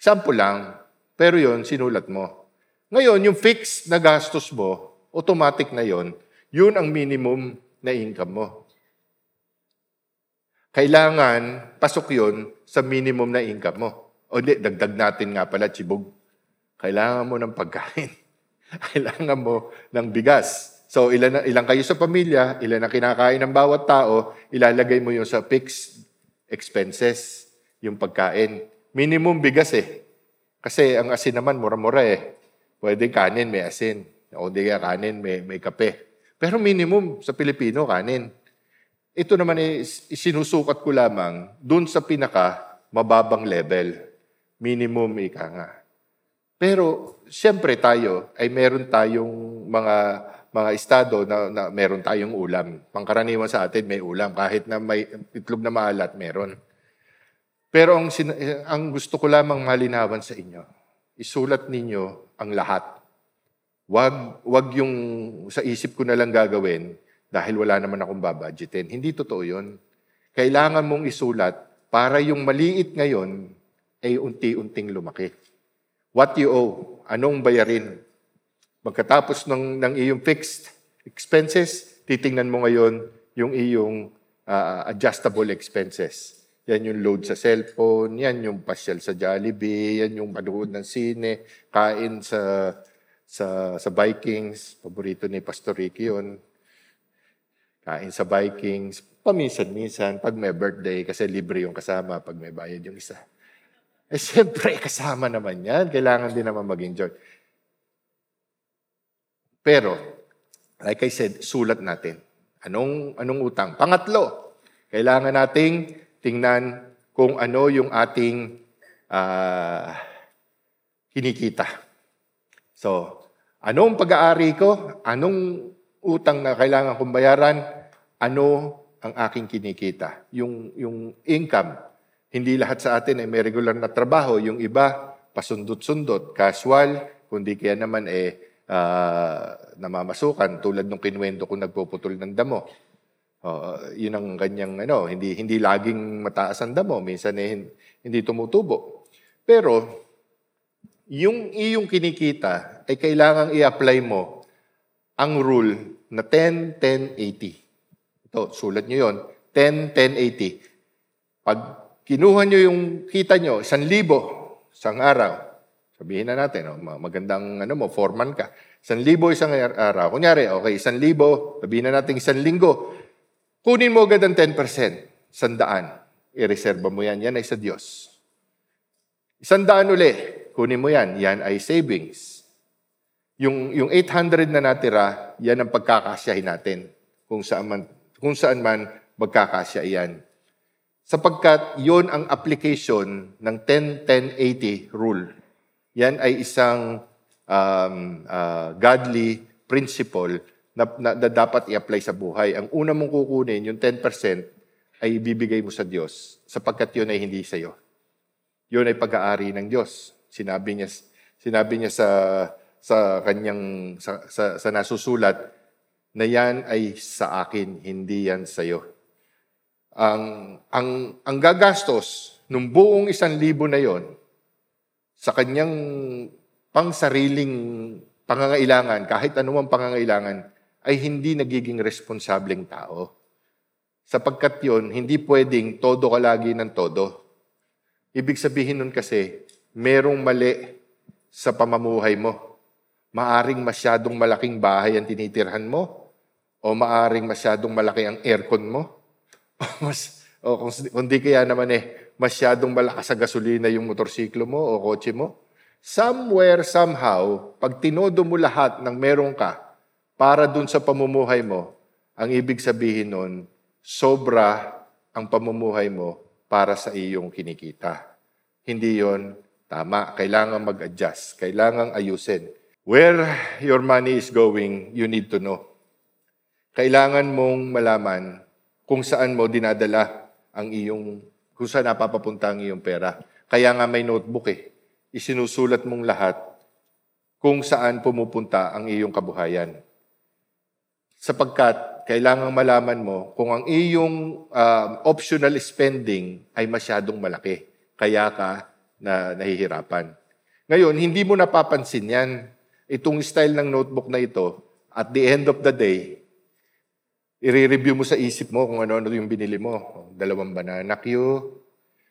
Example lang, pero yon sinulat mo. Ngayon, yung fixed na gastos mo, automatic na yon, yun ang minimum na income mo. Kailangan pasok yon sa minimum na income mo. O di, dagdag natin nga pala, chibog. Kailangan mo ng pagkain. Kailangan mo ng bigas. So, ilan, ilan kayo sa pamilya, ilan na kinakain ng bawat tao, ilalagay mo yung sa fixed expenses, yung pagkain. Minimum bigas eh. Kasi ang asin naman, mura-mura eh. Pwede kanin, may asin. O di kaya kanin, may, may kape. Pero minimum sa Pilipino, kanin. Ito naman ay sinusukat ko lamang dun sa pinaka mababang level. Minimum, ika nga. Pero siyempre tayo ay meron tayong mga mga estado na, na meron tayong ulam. Pangkaraniwan sa atin may ulam. Kahit na may itlog na maalat, meron. Pero ang, ang gusto ko lamang malinawan sa inyo, isulat ninyo ang lahat. Wag, wag yung sa isip ko na lang gagawin dahil wala naman akong babudgetin. Hindi totoo yun. Kailangan mong isulat para yung maliit ngayon ay unti-unting lumaki. What you owe, anong bayarin. Magkatapos ng, ng iyong fixed expenses, titingnan mo ngayon yung iyong uh, adjustable expenses. Yan yung load sa cellphone, yan yung pasyal sa Jollibee, yan yung manood ng sine, kain sa sa sa Vikings, paborito ni Pastor Ricky yun. Kain sa Vikings, paminsan-minsan, pag may birthday, kasi libre yung kasama, pag may bayad yung isa. Eh, siyempre, kasama naman yan. Kailangan din naman mag-enjoy. Pero, like I said, sulat natin. Anong, anong utang? Pangatlo, kailangan nating tingnan kung ano yung ating uh, kinikita. So, anong pag-aari ko? Anong utang na kailangan kong bayaran? Ano ang aking kinikita? Yung, yung income. Hindi lahat sa atin ay may regular na trabaho. Yung iba, pasundot-sundot, casual, kundi kaya naman eh, uh, namamasukan tulad ng kinwento kung nagpuputol ng damo. Uh, yun ang kanyang ano, hindi hindi laging mataas ang damo, minsan eh, hindi tumutubo. Pero yung iyong kinikita ay kailangang i-apply mo ang rule na 10 10 80. Ito, sulat niyo 'yon. 10 10 80. Pag kinuha nyo yung kita nyo, isang libo, isang araw. Sabihin na natin, oh, magandang ano mo, foreman ka. Isang libo isang araw. Kunyari, okay, isang libo, sabihin na natin isang linggo. Kunin mo agad ang 10%, sandaan. I-reserva mo yan, yan ay sa Diyos. Isang daan uli, kunin mo yan, yan ay savings. Yung, yung 800 na natira, yan ang pagkakasyahin natin. Kung saan man, kung saan man magkakasya iyan. Sapagkat yon ang application ng 10-10-80 rule. Yan ay isang um, uh, godly principle na, na, na dapat i-apply sa buhay. Ang una mong kukunin, yung 10%, ay ibibigay mo sa Diyos sapagkat yun ay hindi sa iyo. Yun ay pag-aari ng Diyos. Sinabi niya, sinabi niya sa, sa kanyang, sa, sa, sa nasusulat, na yan ay sa akin, hindi yan sa iyo ang, ang, ang gagastos ng buong isang libo na yon sa kanyang pangsariling pangangailangan, kahit anumang pangangailangan, ay hindi nagiging responsableng tao. Sapagkat yon hindi pwedeng todo ka lagi ng todo. Ibig sabihin nun kasi, merong mali sa pamamuhay mo. Maaring masyadong malaking bahay ang tinitirhan mo, o maaring masyadong malaki ang aircon mo, mas, o kung, kung di kaya naman eh, masyadong malakas sa gasolina yung motorsiklo mo o kotse mo. Somewhere, somehow, pag tinodo mo lahat ng meron ka para dun sa pamumuhay mo, ang ibig sabihin nun, sobra ang pamumuhay mo para sa iyong kinikita. Hindi yon tama. Kailangan mag-adjust. Kailangan ayusin. Where your money is going, you need to know. Kailangan mong malaman kung saan mo dinadala ang iyong, kung saan napapapunta ang iyong pera. Kaya nga may notebook eh. Isinusulat mong lahat kung saan pumupunta ang iyong kabuhayan. Sapagkat kailangang malaman mo kung ang iyong uh, optional spending ay masyadong malaki. Kaya ka na nahihirapan. Ngayon, hindi mo napapansin yan. Itong style ng notebook na ito, at the end of the day, i-review mo sa isip mo kung ano-ano yung binili mo. Dalawang banana Q,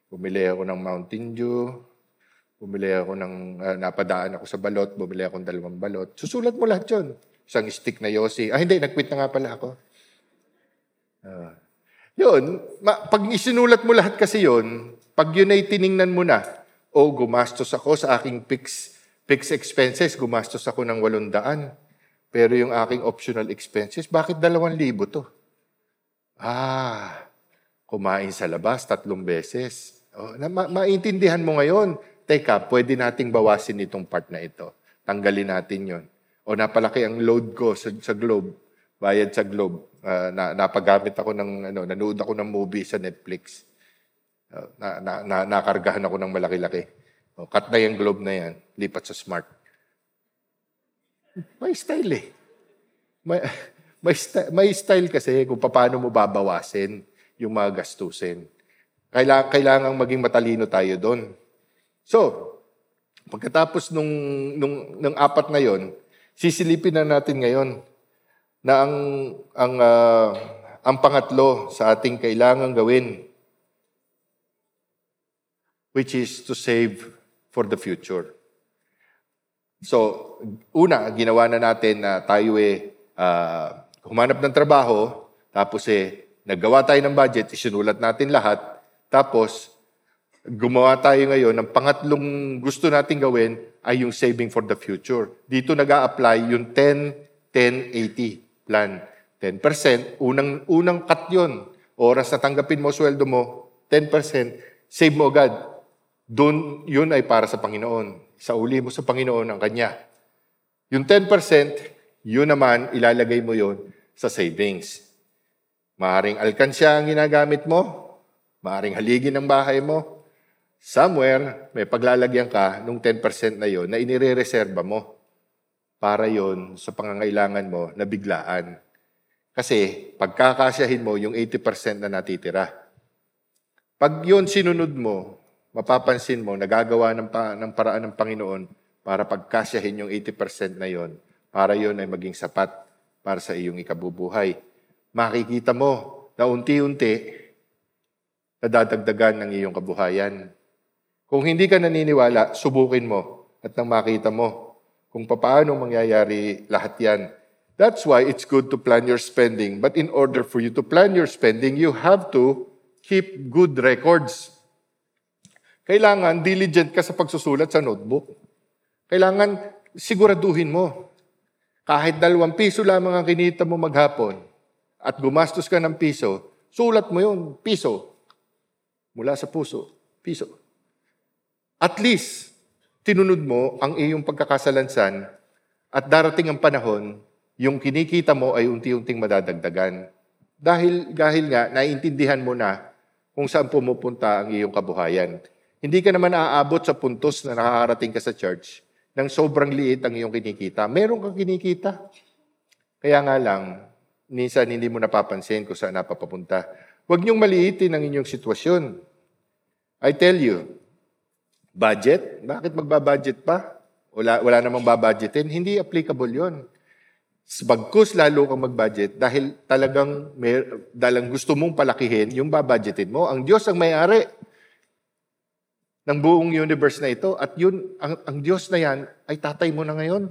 bumili ako ng Mountain Dew, bumili ako ng, uh, napadaan ako sa balot, bumili ako ng dalawang balot. Susulat mo lahat yun. Isang stick na Yossi. Ah, hindi, nag-quit na nga pala ako. Uh, yun, ma- pag isinulat mo lahat kasi yun, pag yun ay tiningnan mo na, oh, gumastos ako sa aking fix, fix expenses, gumastos ako ng walundaan. Pero yung aking optional expenses, bakit dalawang libo to? Ah, kumain sa labas tatlong beses. Oh, na, ma- maintindihan mo ngayon, teka, pwede nating bawasin itong part na ito. Tanggalin natin yon. O napalaki ang load ko sa, sa Globe, bayad sa Globe. Uh, na, napagamit ako ng, ano, nanood ako ng movie sa Netflix. Uh, na, na, na, nakargahan ako ng malaki-laki. Oh, cut na yung Globe na yan, lipat sa Smart. May style eh. May, may, st- may style kasi kung paano mo babawasin yung mga gastusin. Kailangan, kailangan maging matalino tayo doon. So, pagkatapos nung, nung, nung apat na yon, sisilipin na natin ngayon na ang, ang, uh, ang pangatlo sa ating kailangan gawin, which is to save for the future. So, una, ginawa na natin na tayo eh, uh, humanap ng trabaho, tapos eh, naggawa tayo ng budget, isinulat natin lahat, tapos gumawa tayo ngayon ng pangatlong gusto natin gawin ay yung saving for the future. Dito nag apply yung 10-10-80 plan. 10%, unang, unang cut yun. Oras na tanggapin mo sweldo mo, 10%, save mo agad. Doon, yun ay para sa Panginoon sa uli mo sa Panginoon ang Kanya. Yung 10%, yun naman, ilalagay mo yun sa savings. Maaring alkansya ang ginagamit mo, maaring haligi ng bahay mo, somewhere, may paglalagyan ka nung 10% na yon na inire-reserva mo para yon sa pangangailangan mo na biglaan. Kasi pagkakasyahin mo yung 80% na natitira. Pag yon sinunod mo, mapapansin mo, nagagawa ng, pa, ng paraan ng Panginoon para pagkasyahin yung 80% na yon, para yon ay maging sapat para sa iyong ikabubuhay. Makikita mo na unti-unti, nadadagdagan ng iyong kabuhayan. Kung hindi ka naniniwala, subukin mo at nang makita mo kung paano mangyayari lahat yan. That's why it's good to plan your spending. But in order for you to plan your spending, you have to keep good records. Kailangan diligent ka sa pagsusulat sa notebook. Kailangan siguraduhin mo. Kahit dalawang piso lamang ang kinita mo maghapon at gumastos ka ng piso, sulat mo yun, piso. Mula sa puso, piso. At least, tinunod mo ang iyong pagkakasalansan at darating ang panahon, yung kinikita mo ay unti-unting madadagdagan. Dahil, dahil nga, naiintindihan mo na kung saan pumupunta ang iyong kabuhayan. Hindi ka naman aabot sa puntos na nakakarating ka sa church nang sobrang liit ang iyong kinikita. Meron kang kinikita. Kaya nga lang, minsan hindi mo napapansin kung saan napapapunta. Huwag niyong maliitin ang inyong sitwasyon. I tell you, budget, bakit magbabudget pa? Wala, wala namang babudgetin. Hindi applicable yon. Bagkus lalo kang mag-budget dahil talagang may, dalang gusto mong palakihin yung babudgetin mo. Ang Diyos ang may-ari ng buong universe na ito at yun, ang, ang Diyos na yan ay tatay mo na ngayon.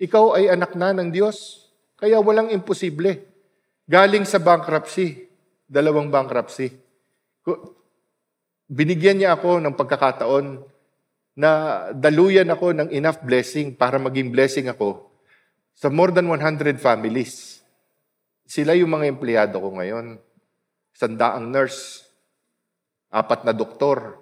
Ikaw ay anak na ng Diyos. Kaya walang imposible. Galing sa bankruptcy, dalawang bankruptcy. Binigyan niya ako ng pagkakataon na daluyan ako ng enough blessing para maging blessing ako sa more than 100 families. Sila yung mga empleyado ko ngayon. Sandaang nurse, apat na doktor,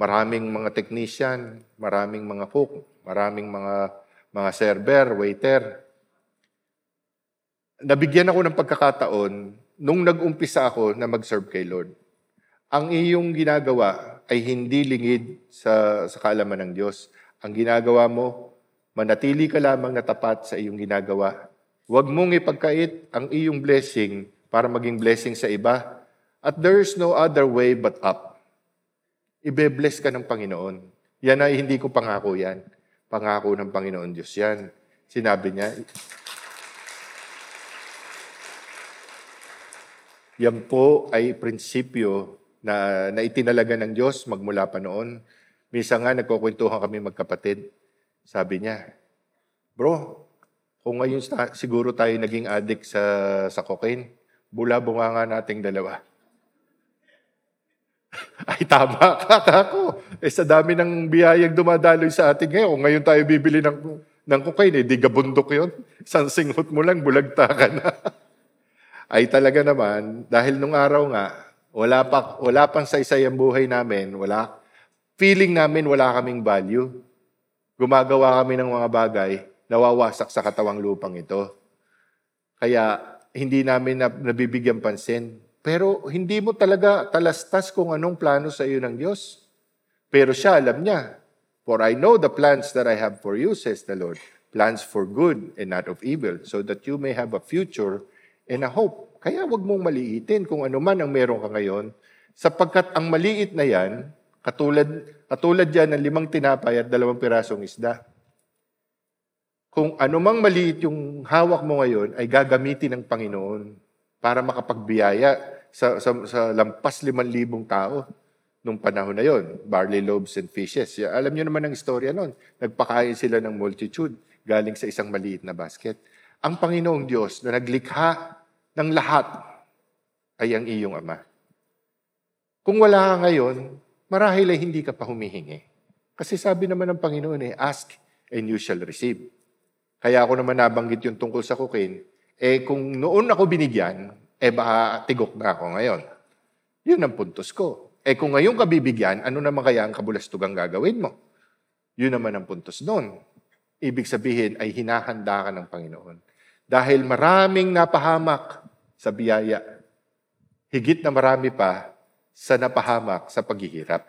maraming mga technician, maraming mga cook, maraming mga mga server, waiter. Nabigyan ako ng pagkakataon nung nag-umpisa ako na mag-serve kay Lord. Ang iyong ginagawa ay hindi lingid sa, sa kaalaman ng Diyos. Ang ginagawa mo, manatili ka lamang na tapat sa iyong ginagawa. Huwag mong ipagkait ang iyong blessing para maging blessing sa iba. At there is no other way but up. Ibe-bless ka ng Panginoon. Yan ay hindi ko pangako yan. Pangako ng Panginoon Diyos yan. Sinabi niya, Yan po ay prinsipyo na, na itinalaga ng Diyos magmula pa noon. Minsan nga, nagkukwentuhan kami magkapatid. Sabi niya, Bro, kung ngayon siguro tayo naging addict sa, sa cocaine, bula bunga nga nating dalawa. Ay, tama ka, kako. Eh, sa dami ng biyayang dumadaloy sa atin ngayon, kung ngayon tayo bibili ng, ng cocaine, eh, di gabundok yun. Isang singhot mo lang, bulagta ka na. ay talaga naman, dahil nung araw nga, wala, pa, wala pang saysay ang buhay namin, wala, feeling namin wala kaming value. Gumagawa kami ng mga bagay, nawawasak sa katawang lupang ito. Kaya hindi namin nabibigyan pansin. Pero hindi mo talaga talastas kung anong plano sa iyo ng Diyos. Pero siya, alam niya. For I know the plans that I have for you, says the Lord. Plans for good and not of evil, so that you may have a future and a hope. Kaya wag mong maliitin kung ano man ang meron ka ngayon, sapagkat ang maliit na yan, katulad, katulad yan ng limang tinapay at dalawang pirasong isda. Kung anumang maliit yung hawak mo ngayon, ay gagamitin ng Panginoon para makapagbiyaya sa, sa, sa lampas liman libong tao nung panahon na yon, barley loaves and fishes. Alam niyo naman ang istorya noon. Nagpakain sila ng multitude galing sa isang maliit na basket. Ang Panginoong Diyos na naglikha ng lahat ay ang iyong Ama. Kung wala ka ngayon, marahil ay hindi ka pa humihingi. Kasi sabi naman ng Panginoon eh, ask and you shall receive. Kaya ako naman nabanggit yung tungkol sa cocaine. Eh kung noon ako binigyan, eh baka tigok na ako ngayon. Yun ang puntos ko. Eh kung ngayon ka bibigyan, ano naman kaya ang kabulastugang gagawin mo? Yun naman ang puntos noon. Ibig sabihin ay hinahanda ka ng Panginoon. Dahil maraming napahamak sa biyaya. Higit na marami pa sa napahamak sa paghihirap.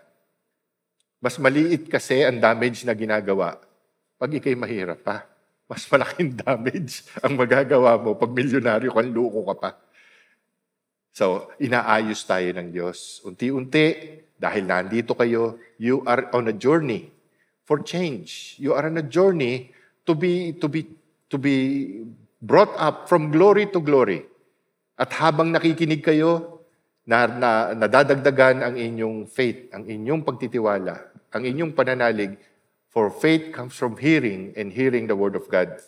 Mas maliit kasi ang damage na ginagawa pag ikay mahirap pa. Mas malaking damage ang magagawa mo pag milyonaryo kang luko ka pa. So, inaayos tayo ng Diyos. Unti-unti, dahil nandito kayo, you are on a journey for change. You are on a journey to be, to be, to be brought up from glory to glory. At habang nakikinig kayo, na, na nadadagdagan ang inyong faith, ang inyong pagtitiwala, ang inyong pananalig, for faith comes from hearing and hearing the Word of God.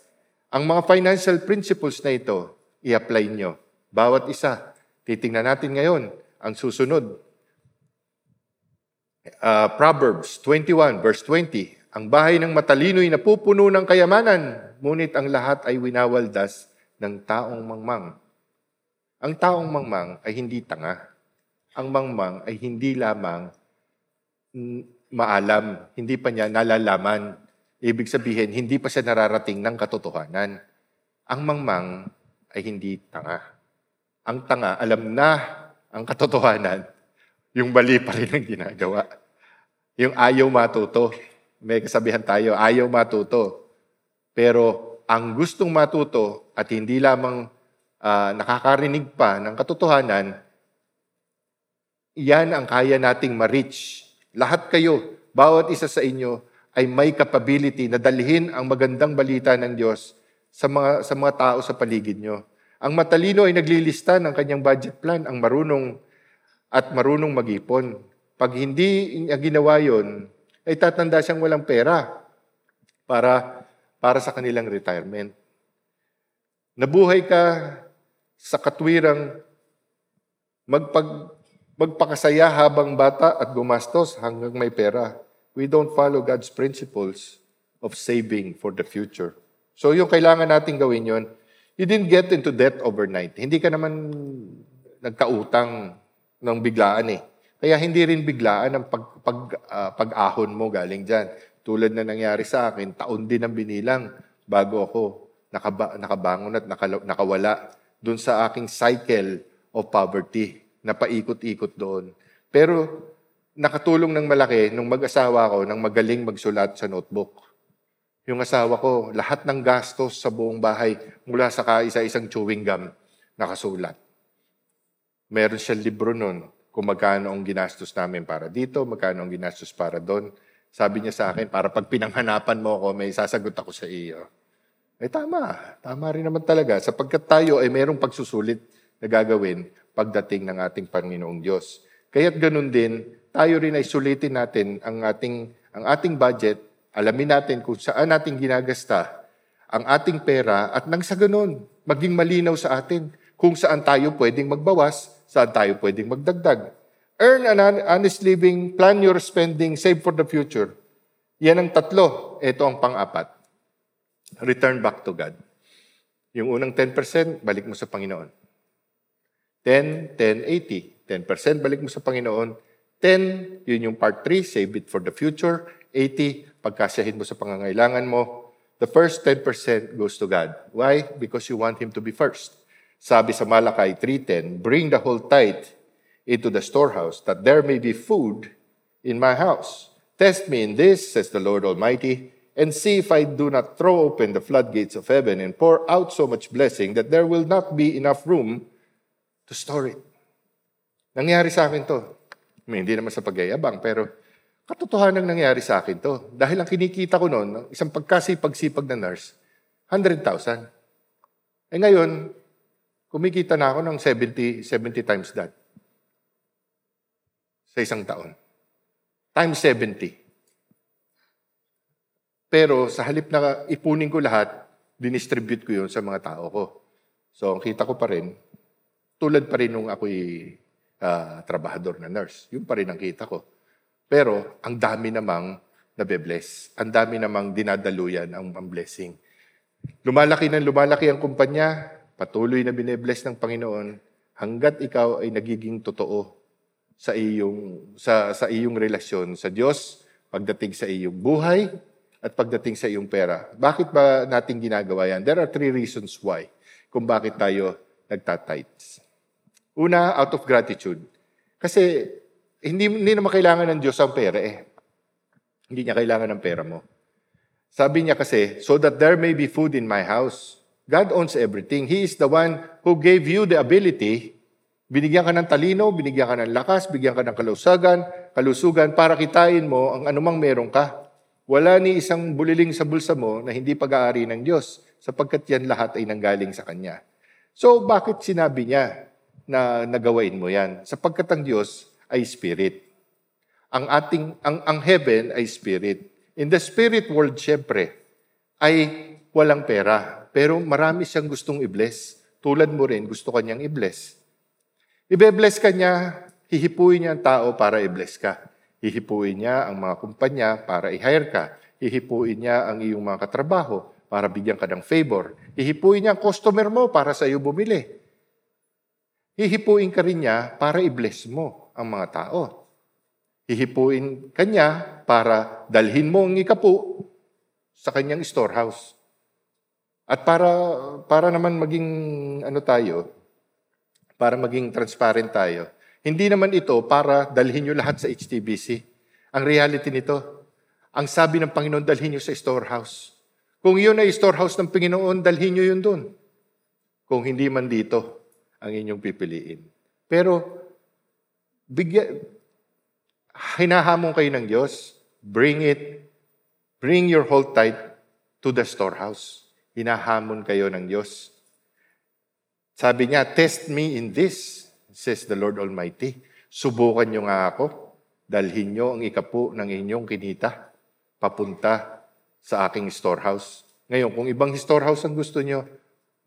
Ang mga financial principles na ito, i-apply nyo. Bawat isa. Titingnan natin ngayon ang susunod. Uh, Proverbs 21 verse 20. Ang bahay ng matalino'y napupuno ng kayamanan, ngunit ang lahat ay winawaldas ng taong mangmang. Ang taong mangmang ay hindi tanga. Ang mangmang ay hindi lamang maalam, hindi pa niya nalalaman. Ibig sabihin, hindi pa siya nararating ng katotohanan. Ang mangmang ay hindi tanga. Ang tanga, alam na ang katotohanan, yung mali pa rin ang ginagawa. Yung ayaw matuto. May kasabihan tayo, ayaw matuto. Pero ang gustong matuto at hindi lamang uh, nakakarinig pa ng katotohanan, yan ang kaya nating ma-reach. Lahat kayo, bawat isa sa inyo, ay may capability na dalhin ang magandang balita ng Diyos sa mga, sa mga tao sa paligid nyo. Ang matalino ay naglilista ng kanyang budget plan, ang marunong at marunong mag-ipon. Pag hindi niya ginawa yon, ay tatanda siyang walang pera para, para sa kanilang retirement. Nabuhay ka sa katwirang magpag, magpakasaya habang bata at gumastos hanggang may pera. We don't follow God's principles of saving for the future. So yung kailangan natin gawin yon, you didn't get into debt overnight. Hindi ka naman nagkautang ng biglaan eh. Kaya hindi rin biglaan ang pag, pag, uh, pag-ahon mo galing dyan. Tulad na nangyari sa akin, taon din ang binilang bago ako nakaba, nakabangon at nakala, nakawala doon sa aking cycle of poverty na paikot-ikot doon. Pero nakatulong ng malaki nung mag-asawa ko nang magaling magsulat sa notebook. Yung asawa ko, lahat ng gastos sa buong bahay mula sa kaisa-isang chewing gum nakasulat. Meron siyang libro nun kung magkano ang ginastos namin para dito, magkano ang ginastos para doon. Sabi niya sa akin, para pag pinanghanapan mo ako, may sasagot ako sa iyo. Eh tama, tama rin naman talaga. Sapagkat tayo ay mayroong pagsusulit na gagawin pagdating ng ating Panginoong Diyos. Kaya't ganun din, tayo rin ay sulitin natin ang ating, ang ating budget, alamin natin kung saan natin ginagasta ang ating pera at nang sa ganun, maging malinaw sa atin kung saan tayo pwedeng magbawas Saan tayo pwedeng magdagdag? Earn an honest living, plan your spending, save for the future. Yan ang tatlo. Ito ang pang-apat. Return back to God. Yung unang 10%, balik mo sa Panginoon. 10, 10, 80. 10% balik mo sa Panginoon. 10, yun yung part 3, save it for the future. 80, pagkasyahin mo sa pangangailangan mo. The first 10% goes to God. Why? Because you want Him to be first. Sabi sa Malakay 3.10, Bring the whole tithe into the storehouse, that there may be food in my house. Test me in this, says the Lord Almighty, and see if I do not throw open the floodgates of heaven and pour out so much blessing that there will not be enough room to store it. Nangyari sa akin to. I mean, hindi naman sa pagyayabang, pero katotohanan nangyari sa akin to. Dahil ang kinikita ko noon, isang pagkasipag-sipag na nurse, 100,000. Eh ngayon, kumikita na ako ng 70, 70 times that. Sa isang taon. Times 70. Pero sa halip na ipunin ko lahat, dinistribute ko yun sa mga tao ko. So, ang kita ko pa rin, tulad pa rin nung ako'y uh, trabahador na nurse. Yun pa rin ang kita ko. Pero, ang dami namang nabe-bless. Ang dami namang dinadaluyan ang, ang blessing. Lumalaki ng lumalaki ang kumpanya, patuloy na binebless ng Panginoon hanggat ikaw ay nagiging totoo sa iyong sa sa iyong relasyon sa Diyos pagdating sa iyong buhay at pagdating sa iyong pera. Bakit ba natin ginagawa yan? There are three reasons why kung bakit tayo nagtatites. Una, out of gratitude. Kasi hindi, hindi naman kailangan ng Diyos ang pera eh. Hindi niya kailangan ng pera mo. Sabi niya kasi, so that there may be food in my house. God owns everything. He is the one who gave you the ability. Binigyan ka ng talino, binigyan ka ng lakas, bigyan ka ng kalusagan, kalusugan para kitain mo ang anumang meron ka. Wala ni isang buliling sa bulsa mo na hindi pag-aari ng Diyos sapagkat yan lahat ay nanggaling sa Kanya. So, bakit sinabi niya na nagawain mo yan. Sapagkat ang Diyos ay spirit. Ang ating ang ang heaven ay spirit. In the spirit world syempre ay walang pera, pero marami siyang gustong i-bless. Tulad mo rin, gusto kanyang i-bless. Ibe-bless ka niya, hihipuin niya ang tao para i-bless ka. Hihipuin niya ang mga kumpanya para i-hire ka. Hihipuin niya ang iyong mga katrabaho para bigyan ka ng favor. Hihipuin niya ang customer mo para sa iyo bumili. Hihipuin ka rin niya para i-bless mo ang mga tao. Hihipuin ka niya para dalhin mo ang ikapu sa kanyang storehouse. At para para naman maging ano tayo, para maging transparent tayo. Hindi naman ito para dalhin nyo lahat sa HTBC. Ang reality nito, ang sabi ng Panginoon, dalhin nyo sa storehouse. Kung yun ay storehouse ng Panginoon, dalhin nyo yun doon. Kung hindi man dito, ang inyong pipiliin. Pero, bigyan, hinahamon kayo ng Diyos, bring it, bring your whole tithe to the storehouse. Hinahamon kayo ng Diyos. Sabi niya, test me in this, says the Lord Almighty. Subukan niyo nga ako. Dalhin niyo ang ikapu ng inyong kinita papunta sa aking storehouse. Ngayon, kung ibang storehouse ang gusto niyo,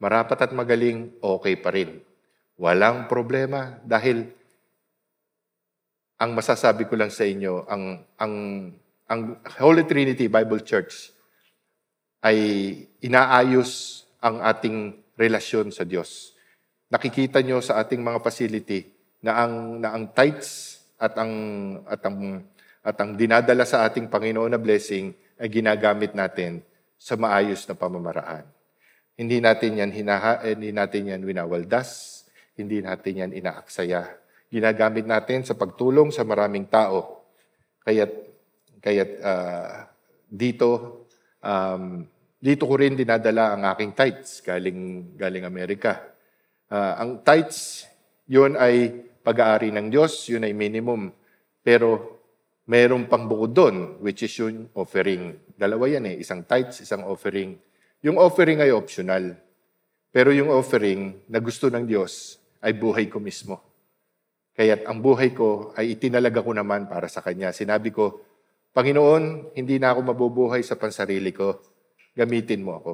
marapat at magaling, okay pa rin. Walang problema dahil ang masasabi ko lang sa inyo, ang, ang, ang Holy Trinity Bible Church ay inaayos ang ating relasyon sa Diyos nakikita nyo sa ating mga facility na ang, na ang tithes at ang, at, ang, at ang dinadala sa ating Panginoon na blessing ay ginagamit natin sa maayos na pamamaraan. Hindi natin yan hinaha, eh, hindi natin yan winawaldas, hindi natin yan inaaksaya. Ginagamit natin sa pagtulong sa maraming tao. Kaya't, kaya't uh, dito, um, dito ko rin dinadala ang aking tithes galing, galing Amerika. Uh, ang tithes, yun ay pag-aari ng Diyos, yun ay minimum. Pero mayroon pang bukod doon, which is yung offering. Dalawa yan eh, isang tithes, isang offering. Yung offering ay optional. Pero yung offering na gusto ng Diyos ay buhay ko mismo. Kaya't ang buhay ko ay itinalaga ko naman para sa Kanya. Sinabi ko, Panginoon, hindi na ako mabubuhay sa pansarili ko. Gamitin mo ako.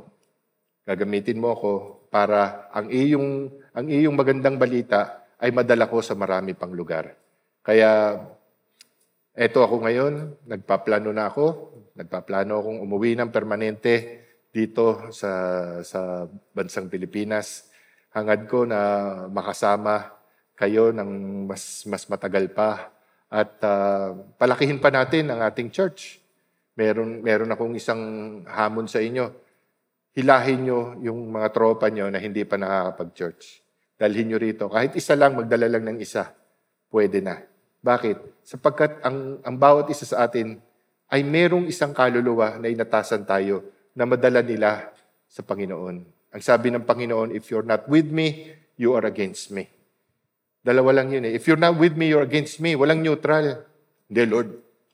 Gagamitin mo ako para ang iyong, ang iyong magandang balita ay madala ko sa marami pang lugar. Kaya eto ako ngayon, nagpaplano na ako, nagpaplano akong umuwi ng permanente dito sa, sa bansang Pilipinas. Hangad ko na makasama kayo ng mas, mas matagal pa at uh, palakihin pa natin ang ating church. Meron, meron akong isang hamon sa inyo hilahin nyo yung mga tropa nyo na hindi pa nakakapag-church. Dalhin nyo rito. Kahit isa lang, magdala lang ng isa. Pwede na. Bakit? Sapagkat ang, ang bawat isa sa atin ay merong isang kaluluwa na inatasan tayo na madala nila sa Panginoon. Ang sabi ng Panginoon, if you're not with me, you are against me. Dalawa lang yun eh. If you're not with me, you're against me. Walang neutral. Hindi, Lord,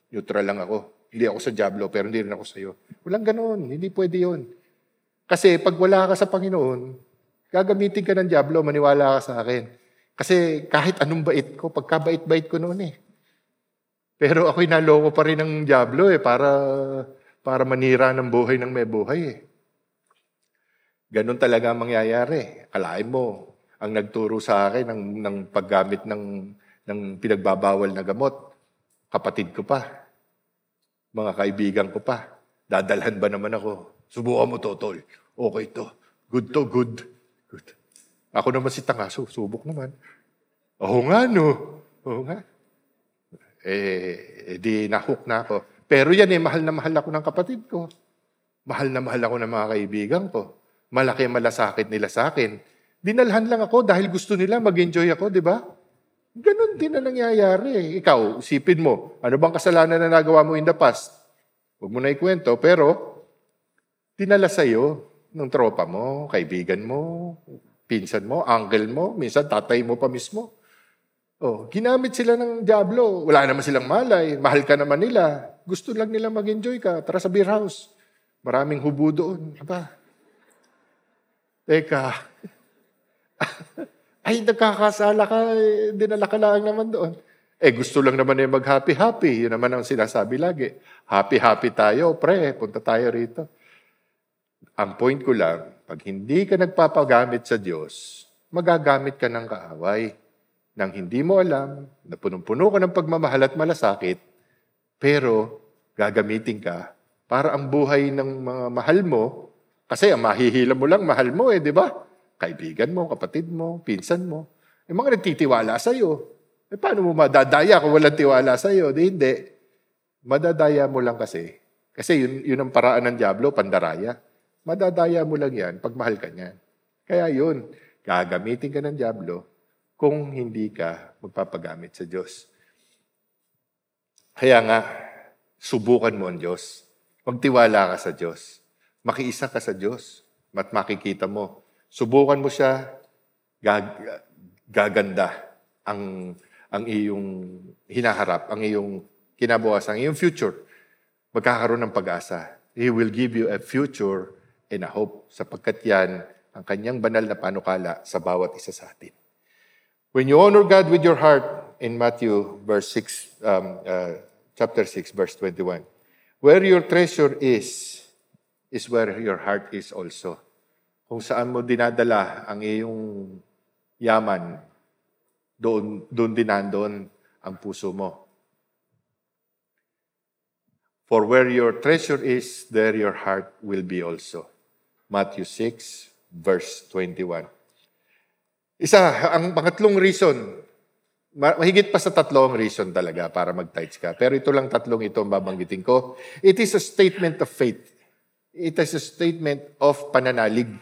neutral lang ako. Hindi ako sa Diablo, pero hindi rin ako sa iyo. Walang ganoon. Hindi pwede yun. Kasi pag wala ka sa Panginoon, gagamitin ka ng Diablo, maniwala ka sa akin. Kasi kahit anong bait ko, pagkabait-bait ko noon eh. Pero ako'y naloko pa rin ng Diablo eh, para, para manira ng buhay ng may buhay eh. Ganon talaga ang mangyayari. Kalain mo, ang nagturo sa akin ng, ng paggamit ng, ng pinagbabawal na gamot, kapatid ko pa, mga kaibigan ko pa. Dadalhan ba naman ako? Subukan mo to, tol. Okay to. Good to. Good. Ako naman si Tangaso, subok naman. Oo nga, no. Oo nga. Eh, eh di nahook na ako. Pero yan eh, mahal na mahal ako ng kapatid ko. Mahal na mahal ako ng mga kaibigan ko. Malaki malasakit nila sa akin. Dinalhan lang ako dahil gusto nila mag-enjoy ako, di ba? Ganon din na nangyayari. Ikaw, isipin mo, ano bang kasalanan na nagawa mo in the past? Huwag mo na ikwento, pero dinala sa iyo ng tropa mo, kaibigan mo, pinsan mo, uncle mo, minsan tatay mo pa mismo. Oh, ginamit sila ng Diablo. Wala naman silang malay. Mahal ka naman nila. Gusto lang nila mag-enjoy ka. Tara sa beer house. Maraming hubo doon. Aba. Teka. Ay, nagkakasala ka, dinala ka lang naman doon. Eh, gusto lang naman eh mag-happy-happy. Yun naman ang sinasabi lagi. Happy-happy tayo, pre, punta tayo rito. Ang point ko lang, pag hindi ka nagpapagamit sa Diyos, magagamit ka ng kaaway. Nang hindi mo alam, na punong-puno ka ng pagmamahal at malasakit, pero gagamitin ka para ang buhay ng mga mahal mo, kasi ang mahihila mo lang, mahal mo eh, di ba? Kaibigan mo, kapatid mo, pinsan mo. Yung mga nagtitiwala sa'yo. Eh, paano mo madadaya kung walang tiwala sa'yo? Di hindi. Madadaya mo lang kasi. Kasi yun, yun ang paraan ng Diablo, pandaraya. Madadaya mo lang yan pag mahal ka niyan. Kaya yun, gagamitin ka ng Diablo kung hindi ka magpapagamit sa Diyos. Kaya nga, subukan mo ang Diyos. Magtiwala ka sa Diyos. Makiisa ka sa Diyos. At makikita mo. Subukan mo siya, gag gaganda ang ang iyong hinaharap, ang iyong kinabukasan, ang iyong future. Magkakaroon ng pag-asa. He will give you a future and a hope sapagkat yan ang kanyang banal na panukala sa bawat isa sa atin. When you honor God with your heart, in Matthew verse 6, um, uh, chapter 6, verse 21, where your treasure is, is where your heart is also. Kung saan mo dinadala ang iyong yaman, doon, doon din nandun ang puso mo. For where your treasure is, there your heart will be also. Matthew 6, verse 21. Isa, ang pangatlong reason, mahigit pa sa tatlong reason talaga para mag-tithes ka. Pero ito lang tatlong ito ang babanggitin ko. It is a statement of faith. It is a statement of pananalig.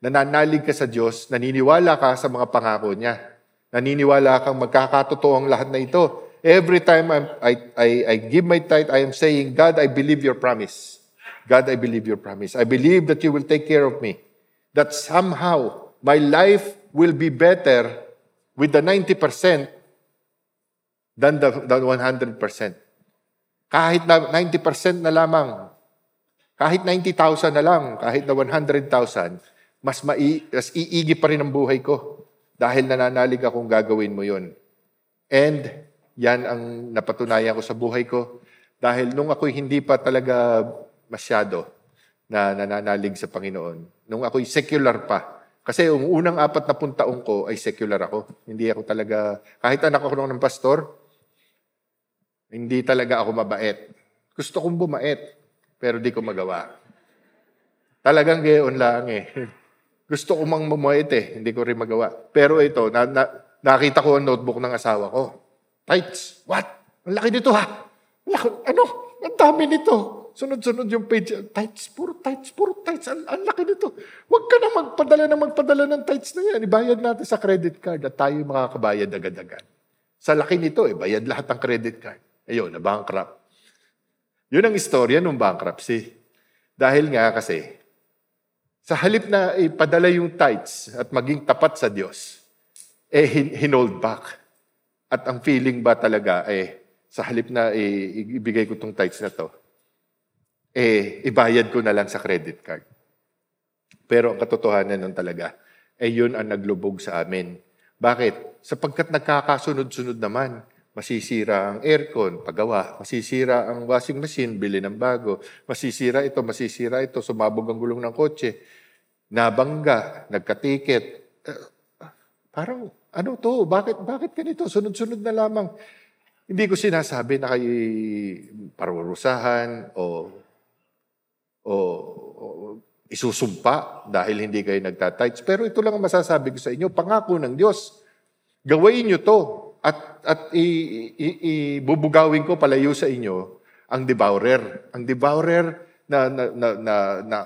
Nananalig ka sa Diyos, naniniwala ka sa mga pangako niya. Naniniwala kang magkakatotoo ang lahat na ito. Every time I'm, I, I, I give my tithe, I am saying, God, I believe your promise. God, I believe your promise. I believe that you will take care of me. That somehow my life will be better with the 90% than the, the 100%. Kahit na 90% na lamang, kahit 90,000 na lang, kahit na 100,000, mas, mai, mas iigi pa rin ang buhay ko dahil nananalig akong gagawin mo yon. And yan ang napatunayan ko sa buhay ko dahil nung ako'y hindi pa talaga masyado na nananalig sa Panginoon. Nung ako'y secular pa. Kasi yung unang apat na taong ko ay secular ako. Hindi ako talaga, kahit anak ako ng pastor, hindi talaga ako mabait. Gusto kong bumait, pero di ko magawa. Talagang gayon lang eh. Gusto ko mang mamait eh, hindi ko rin magawa. Pero ito, na, na, nakita ko ang notebook ng asawa ko. Tights, what? Ang laki nito ha. Ano? Ang dami nito. Sunod-sunod yung page. Tights, puro tights, puro tights. Ang, ang laki nito. Huwag ka na magpadala na magpadala ng tights na yan. Ibayad natin sa credit card at tayo makakabayad agad-agad. Sa laki nito, eh, bayad lahat ng credit card. Ayun, na bankrupt. Yun ang istorya ng bankruptcy. Dahil nga kasi, sa halip na ipadala yung tithes at maging tapat sa Diyos, eh hinold back. At ang feeling ba talaga, eh, sa halip na eh, ibigay ko tong tithes na to, eh, ibayad ko na lang sa credit card. Pero ang katotohanan nun talaga, eh yun ang naglubog sa amin. Bakit? Sapagkat nagkakasunod-sunod naman. Masisira ang aircon, pagawa. Masisira ang washing machine, bili ng bago. Masisira ito, masisira ito, sumabog ang gulong ng kotse. Nabangga, nagkatiket. Uh, parang, ano to? Bakit, bakit ganito? Sunod-sunod na lamang. Hindi ko sinasabi na kayo parurusahan o o, o isusumpa dahil hindi kayo nagtatights. Pero ito lang ang masasabi ko sa inyo, pangako ng Diyos. Gawin nyo to at, at ibubugawin ko palayo sa inyo ang devourer. Ang devourer na, na, na, na, na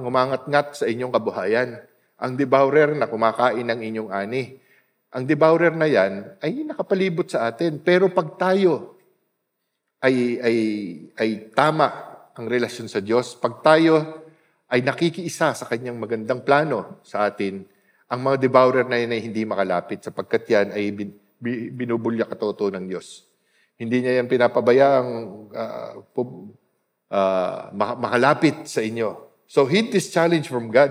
ngumangat-ngat sa inyong kabuhayan. Ang devourer na kumakain ng inyong ani. Ang devourer na yan ay nakapalibot sa atin. Pero pag tayo ay, ay, ay tama ang relasyon sa Diyos, pag tayo ay nakikiisa sa kanyang magandang plano sa atin, ang mga devourer na yan ay hindi makalapit sapagkat yan ay bin, binubulya katoto ng Diyos. Hindi niya yan pinapabayaang uh, uh, makalapit sa inyo. So heed this challenge from God.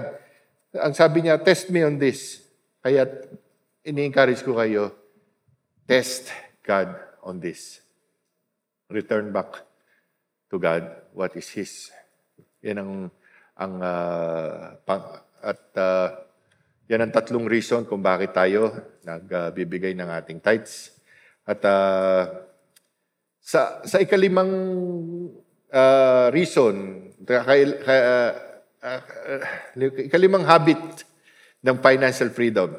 Ang sabi niya, test me on this. Kaya ini-encourage ko kayo, test God on this. Return back to God what is His. Yan ang, ang uh, pang, at uh, yan ang tatlong reason kung bakit tayo nagbibigay uh, ng ating tithes. At uh, sa, sa ikalimang uh, reason, kay, kay, uh, uh, ikalimang habit ng financial freedom,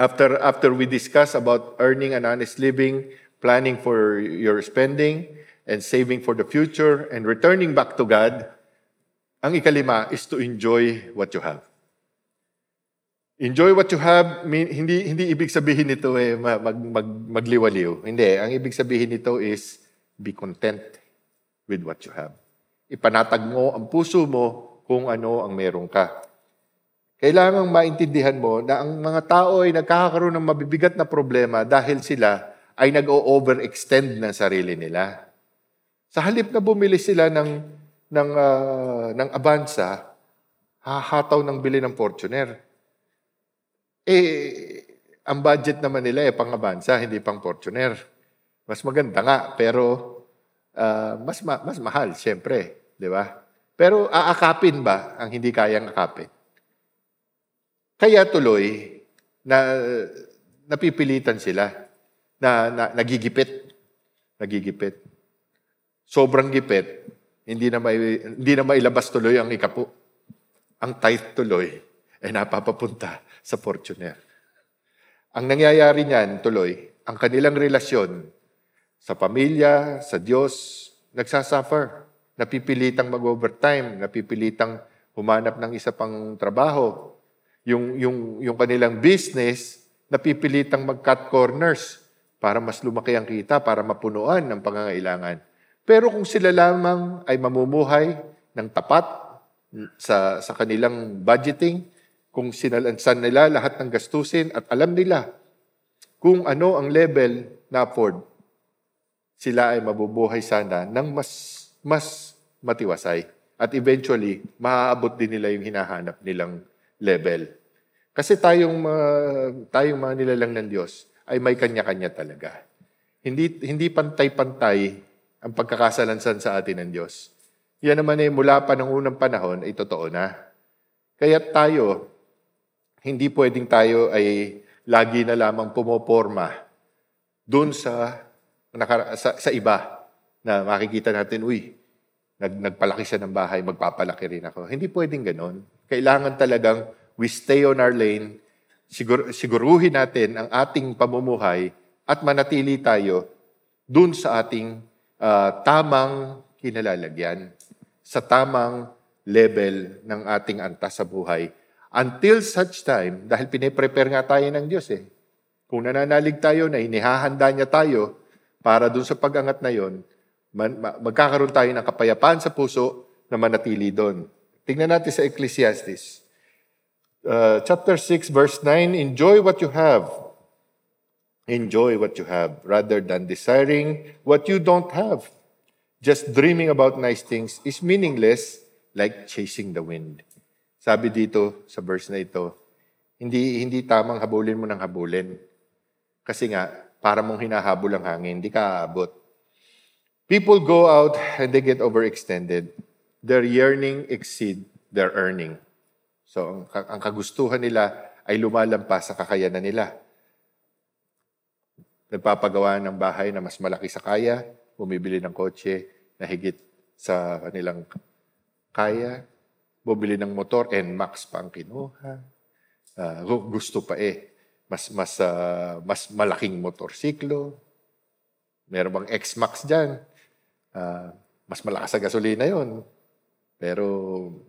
After, after we discuss about earning an honest living, planning for your spending, and saving for the future, and returning back to God, ang ikalima is to enjoy what you have. Enjoy what you have, hindi, hindi ibig sabihin nito eh, mag, mag, magliwaliw. Hindi. Ang ibig sabihin nito is be content with what you have. Ipanatag mo ang puso mo kung ano ang meron ka. Kailangang maintindihan mo na ang mga tao ay nagkakaroon ng mabibigat na problema dahil sila ay nag-overextend ng sarili nila. Sa halip na bumili sila ng, ng, uh, ng Avanza, hahataw ng bili ng Fortuner. Eh, ang budget naman nila ay pang Avanza, hindi pang Fortuner. Mas maganda nga, pero uh, mas, ma- mas mahal, siyempre. Di ba? Pero aakapin ba ang hindi kayang akapin? Kaya tuloy, na napipilitan sila na, na nagigipit. Nagigipit. Sobrang gipit, hindi na may, hindi na mailabas tuloy ang ikapo. Ang tight tuloy ay napapapunta sa Fortuner. Ang nangyayari niyan tuloy, ang kanilang relasyon sa pamilya, sa Diyos, nagsasuffer. Napipilitang mag-overtime, napipilitang humanap ng isa pang trabaho, yung, yung, yung kanilang business, napipilitang mag-cut corners para mas lumaki ang kita, para mapunuan ng pangangailangan. Pero kung sila lamang ay mamumuhay ng tapat sa, sa kanilang budgeting, kung sinalansan nila lahat ng gastusin at alam nila kung ano ang level na afford, sila ay mabubuhay sana ng mas, mas matiwasay. At eventually, maaabot din nila yung hinahanap nilang level. Kasi tayong, uh, tayong mga nilalang ng Diyos ay may kanya-kanya talaga. Hindi, hindi pantay-pantay ang pagkakasalansan sa atin ng Diyos. Yan naman ay mula pa ng unang panahon ay totoo na. Kaya tayo, hindi pwedeng tayo ay lagi na lamang pumoporma doon sa, sa, sa iba na makikita natin, uy, nag, nagpalaki siya ng bahay, magpapalaki rin ako. Hindi pwedeng ganon. Kailangan talagang we stay on our lane, sigur, siguruhin natin ang ating pamumuhay at manatili tayo dun sa ating uh, tamang kinalalagyan, sa tamang level ng ating antas sa buhay. Until such time, dahil piniprepare nga tayo ng Diyos eh. Kung nananalig tayo na inihahanda niya tayo para dun sa pag-angat na yon, magkakaroon tayo ng kapayapaan sa puso na manatili doon. Tingnan natin sa Ecclesiastes uh, chapter 6, verse 9 Enjoy what you have. Enjoy what you have rather than desiring what you don't have. Just dreaming about nice things is meaningless like chasing the wind. Sabi dito sa verse na ito, hindi hindi tamang habulin mo ng habulin. Kasi nga, para mong hinahabol ang hangin, hindi ka aabot. People go out and they get overextended. Their yearning exceed their earning. So, ang, ang kagustuhan nila ay lumalampas sa kakayanan nila. Nagpapagawa ng bahay na mas malaki sa kaya, bumibili ng kotse na higit sa kanilang kaya, bumili ng motor, NMAX pa ang kinuha. Uh, gusto pa eh, mas, mas, uh, mas malaking motorsiklo. Meron bang X-Max dyan? Uh, mas malakas sa gasolina yon pero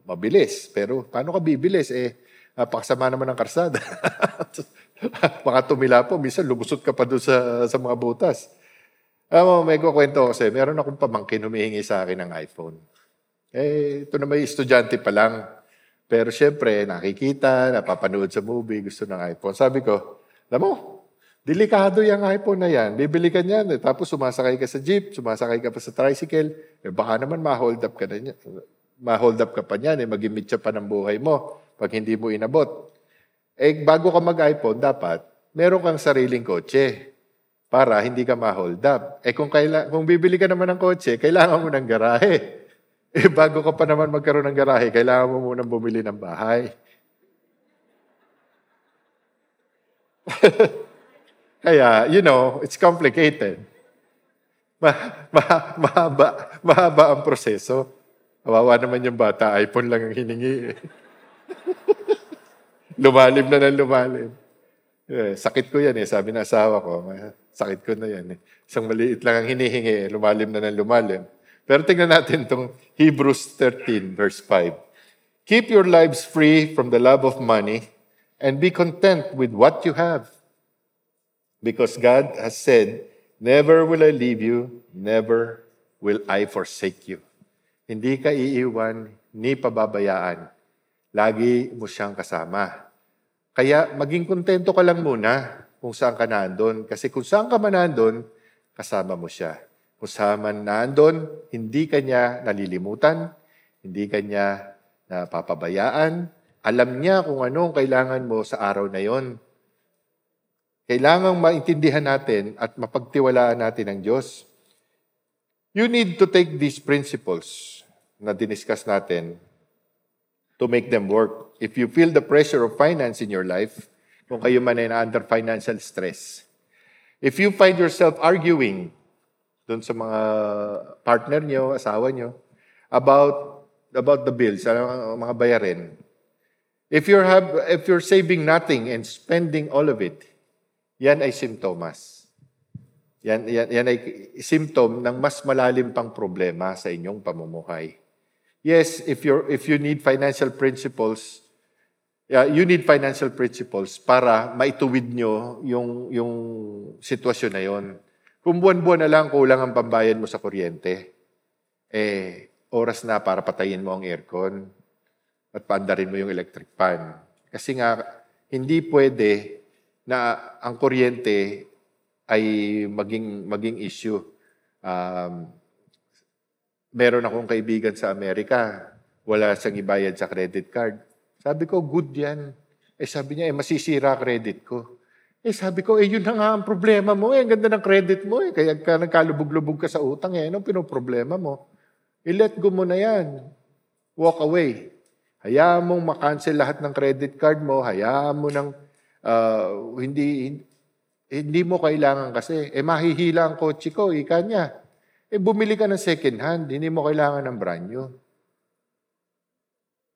mabilis. Pero paano ka bibilis? Eh, napakasama naman ng karsada. Baka tumila po, minsan lumusot ka pa doon sa, sa mga butas. Alam mo, may kukwento sa'yo, meron akong pamangkin humihingi sa akin ng iPhone. Eh, ito na may estudyante pa lang. Pero syempre, nakikita, napapanood sa movie, gusto ng iPhone. Sabi ko, alam mo, delikado yung iPhone na yan. Bibili ka niyan, eh, tapos sumasakay ka sa jeep, sumasakay ka pa sa tricycle, eh, baka naman ma-hold up ka na niyan ma-hold up ka pa niyan, eh, mag-imitsa pa ng buhay mo pag hindi mo inabot. Eh, bago ka mag-iPhone, dapat meron kang sariling kotse para hindi ka ma-hold up. Eh kung, kaila, kung bibili ka naman ng kotse, kailangan mo ng garahe. Eh bago ka pa naman magkaroon ng garahe, kailangan mo munang bumili ng bahay. Kaya, you know, it's complicated. Ma, ma, mahaba, mahaba ang proseso. Kawawa naman yung bata, iPhone lang ang hiningi. lumalim na ng lumalim. Eh, sakit ko yan eh, sabi ng asawa ko. Sakit ko na yan eh. Isang maliit lang ang hinihingi, lumalim na ng lumalim. Pero tingnan natin itong Hebrews 13, verse 5. Keep your lives free from the love of money and be content with what you have. Because God has said, Never will I leave you, never will I forsake you. Hindi ka iiwan, ni pababayaan. Lagi mo siyang kasama. Kaya maging kontento ka lang muna kung saan ka nandun. Kasi kung saan ka man nandun, kasama mo siya. Kung saan man nandun, hindi ka niya nalilimutan, hindi ka niya napapabayaan. Alam niya kung anong kailangan mo sa araw na yon. Kailangang maintindihan natin at mapagtiwalaan natin ang Diyos. You need to take these principles na diniscuss natin to make them work. If you feel the pressure of finance in your life, kung kayo man ay under financial stress, if you find yourself arguing doon sa mga partner nyo, asawa nyo, about about the bills, ano, mga bayarin, if you're, have, if you're saving nothing and spending all of it, yan ay simptomas. Yan, yan, yan ay symptom ng mas malalim pang problema sa inyong pamumuhay. Yes, if you if you need financial principles, yeah, you need financial principles para maituwid nyo yung yung sitwasyon na yon. Kung buwan-buwan na lang kulang ang pambayad mo sa kuryente, eh oras na para patayin mo ang aircon at paandarin mo yung electric fan. Kasi nga hindi pwede na ang kuryente ay maging maging issue. Um, meron akong kaibigan sa Amerika, wala siyang ibayad sa credit card. Sabi ko, good yan. Eh sabi niya, eh masisira credit ko. Eh sabi ko, eh yun na nga ang problema mo. Eh, ang ganda ng credit mo eh. Kaya ka nagkalubog-lubog ka sa utang eh. Anong pinoproblema mo? I-let go mo na yan. Walk away. Hayaan mong makancel lahat ng credit card mo. Hayaan mo nang uh, hindi, hindi mo kailangan kasi. Eh mahihila ang kotse ko, ika niya. Eh, bumili ka ng second hand, hindi mo kailangan ng brand new.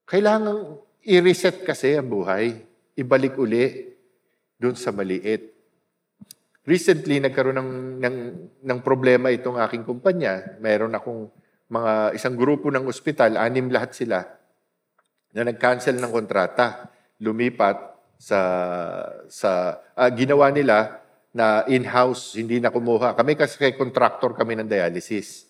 Kailangan i-reset kasi ang buhay. Ibalik uli doon sa maliit. Recently, nagkaroon ng, ng, ng problema itong aking kumpanya. Mayroon akong mga isang grupo ng ospital, anim lahat sila, na nag-cancel ng kontrata. Lumipat sa, sa uh, ginawa nila na in-house, hindi na kumuha. Kami kasi contractor kami ng dialysis.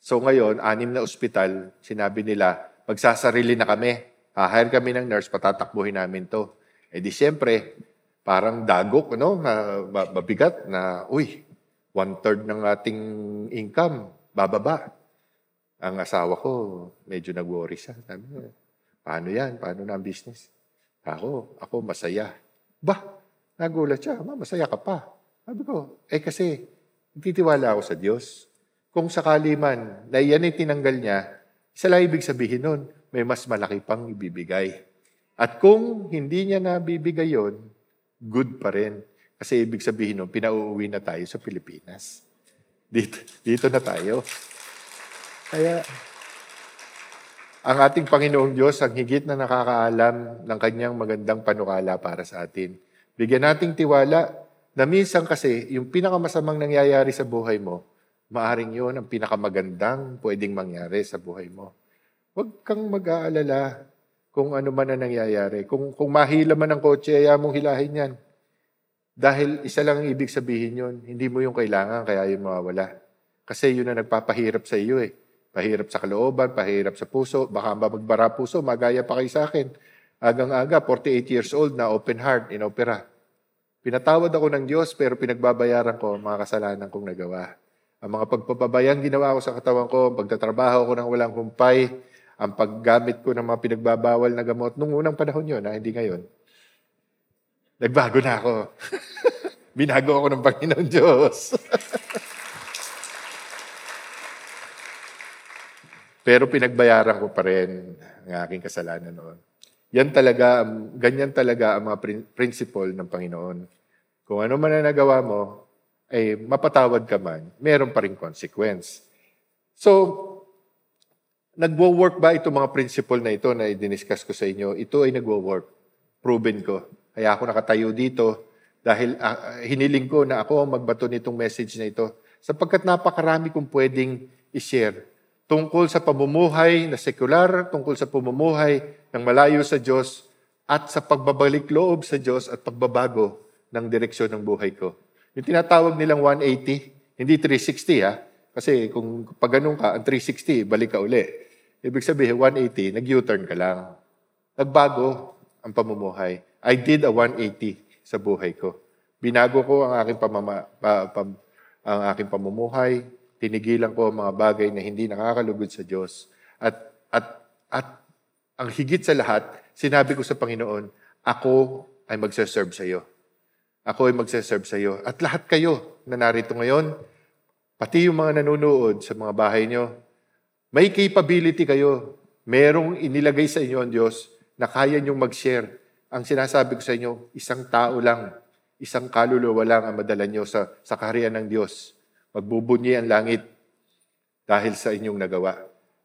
So ngayon, anim na ospital, sinabi nila, magsasarili na kami. Hahire kami ng nurse, patatakbuhin namin to. Eh di siyempre, parang dagok, no? na mabigat na, uy, one-third ng ating income, bababa. Ang asawa ko, medyo nag-worry siya. Sabi paano yan? Paano na ang business? Ako, ako masaya. Bah, nagulat siya, ma, masaya ka pa. Sabi ko, eh kasi, titiwala ako sa Diyos. Kung sakali man na yan ay tinanggal niya, isa lang ibig sabihin nun, may mas malaki pang ibibigay. At kung hindi niya nabibigay yon, good pa rin. Kasi ibig sabihin nun, pinauuwi na tayo sa Pilipinas. Dito, dito na tayo. Kaya, ang ating Panginoong Diyos ang higit na nakakaalam ng kanyang magandang panukala para sa atin. Bigyan nating tiwala na minsan kasi, yung pinakamasamang nangyayari sa buhay mo, maaring yun ang pinakamagandang pwedeng mangyari sa buhay mo. Huwag kang mag-aalala kung ano man ang nangyayari. Kung, kung mahila man ang kotse, ayaw mong hilahin yan. Dahil isa lang ang ibig sabihin yun, hindi mo yung kailangan, kaya yun mawawala. Kasi yun ang nagpapahirap sa iyo eh. Pahirap sa kalooban, pahirap sa puso, baka magbara puso, magaya pa kayo sa akin. Agang-aga, 48 years old na open heart, in opera. Pinatawad ako ng Diyos pero pinagbabayaran ko ang mga kasalanan kong nagawa. Ang mga pagpapabayang ginawa ko sa katawan ko, ang pagtatrabaho ko ng walang humpay, ang paggamit ko ng mga pinagbabawal na gamot, nung unang panahon yun, na hindi ngayon. Nagbago na ako. Binago ako ng Panginoon Diyos. Pero pinagbayaran ko pa rin ang aking kasalanan noon. Yan talaga, ganyan talaga ang mga prin- principle ng Panginoon. Kung ano man ang nagawa mo, ay mapatawad ka man, meron pa rin consequence. So, nagwo-work ba itong mga principle na ito na i-discuss ko sa inyo? Ito ay nagwo-work. Proven ko. Kaya ako nakatayo dito dahil uh, hiniling ko na ako ang magbato nitong message na ito sapagkat napakarami kong pwedeng i-share tungkol sa pamumuhay na sekular, tungkol sa pamumuhay ng malayo sa Diyos, at sa pagbabalik loob sa Diyos at pagbabago ng direksyon ng buhay ko. Yung tinatawag nilang 180, hindi 360 ha, kasi kung pag ka, ang 360, balik ka uli. Ibig sabihin, 180, nag-U-turn ka lang. Nagbago ang pamumuhay. I did a 180 sa buhay ko. Binago ko ang aking pamama, pa, pa, ang aking pamumuhay, tinigilan ko ang mga bagay na hindi nakakalugod sa Diyos. At, at, at ang higit sa lahat, sinabi ko sa Panginoon, ako ay magsaserve sa iyo. Ako ay magsaserve sa iyo. At lahat kayo na narito ngayon, pati yung mga nanonood sa mga bahay nyo, may capability kayo. Merong inilagay sa inyo ang Diyos na kaya nyong mag-share. Ang sinasabi ko sa inyo, isang tao lang, isang kaluluwa lang ang madala nyo sa, sa kaharian ng Diyos. Magbubunyi ang langit dahil sa inyong nagawa.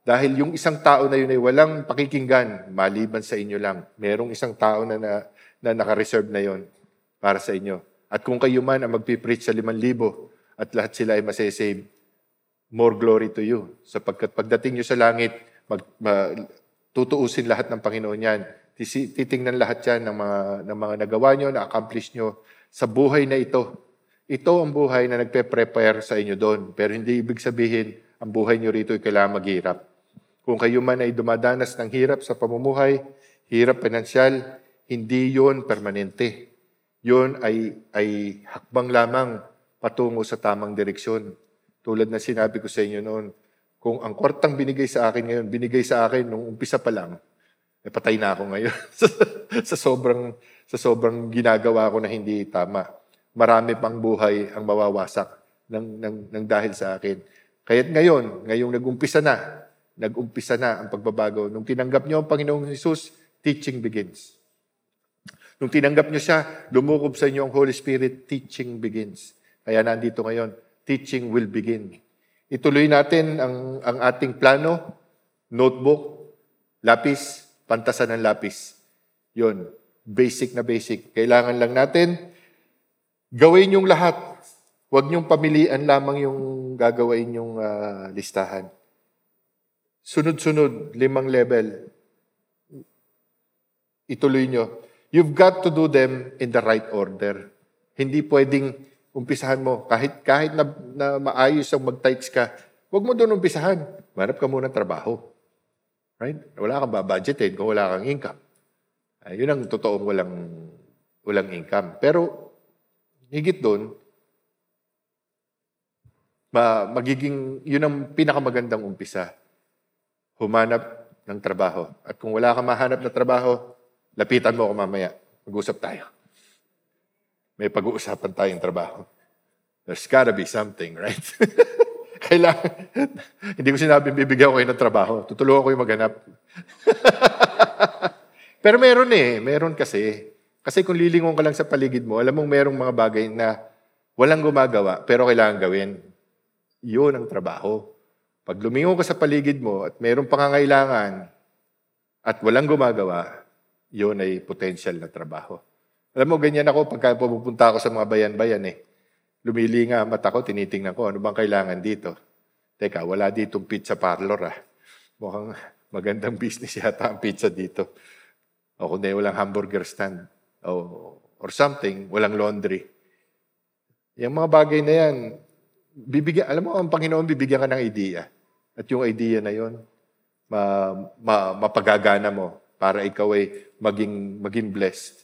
Dahil yung isang tao na yun ay walang pakikinggan, maliban sa inyo lang. Merong isang tao na, na, na naka-reserve na yon para sa inyo. At kung kayo man ang magpipreach sa liman libo at lahat sila ay masesave, more glory to you. Sapagkat pagdating nyo sa langit, mag, ma, tutuusin lahat ng Panginoon yan. Titingnan lahat yan ng mga, ng mga nagawa nyo, na-accomplish nyo sa buhay na ito ito ang buhay na nagpe-prepare sa inyo doon. Pero hindi ibig sabihin, ang buhay nyo rito ay kailangan maghirap. Kung kayo man ay dumadanas ng hirap sa pamumuhay, hirap pinansyal, hindi yon permanente. Yon ay, ay hakbang lamang patungo sa tamang direksyon. Tulad na sinabi ko sa inyo noon, kung ang kwartang binigay sa akin ngayon, binigay sa akin nung umpisa pa lang, eh patay na ako ngayon sa sobrang sa sobrang ginagawa ko na hindi tama marami pang buhay ang mawawasak ng, ng, ng dahil sa akin. Kaya't ngayon, ngayong nag-umpisa na, nag-umpisa na ang pagbabago. Nung tinanggap niyo ang Panginoong Jesus, teaching begins. Nung tinanggap niyo siya, lumukob sa inyo ang Holy Spirit, teaching begins. Kaya nandito ngayon, teaching will begin. Ituloy natin ang, ang ating plano, notebook, lapis, pantasan ng lapis. Yon, basic na basic. Kailangan lang natin Gawin yung lahat. Huwag niyong pamilian lamang yung gagawin yung uh, listahan. Sunod-sunod, limang level. Ituloy nyo. You've got to do them in the right order. Hindi pwedeng umpisahan mo. Kahit, kahit na, na maayos ang mag-tights ka, huwag mo doon umpisahan. Manap ka muna ng trabaho. Right? Wala kang babudgetin kung wala kang income. Uh, yun ang totoong walang, walang income. Pero Higit doon, ma, magiging, yun ang pinakamagandang umpisa. Humanap ng trabaho. At kung wala kang mahanap na trabaho, lapitan mo ako mamaya. Mag-usap tayo. May pag-uusapan tayong trabaho. There's gotta be something, right? Kailangan, hindi ko sinabing bibigyan ko kayo ng trabaho. Tutulungan ko yung maghanap. Pero meron eh. Meron kasi. Kasi kung lilingon ka lang sa paligid mo, alam mong merong mga bagay na walang gumagawa, pero kailangan gawin. Yun ang trabaho. Pag lumingon ka sa paligid mo at merong pangangailangan at walang gumagawa, yun ay potential na trabaho. Alam mo, ganyan ako pagka pupunta ako sa mga bayan-bayan eh. Lumili nga mata ko, tinitingnan ko, ano bang kailangan dito? Teka, wala ditong pizza parlor ah. Mukhang magandang business yata ang pizza dito. O kundi walang hamburger stand o, or something, walang laundry. Yung mga bagay na yan, bibigyan, alam mo, ang Panginoon bibigyan ka ng idea. At yung idea na yon ma, ma, mapagagana mo para ikaw ay maging, maging blessed.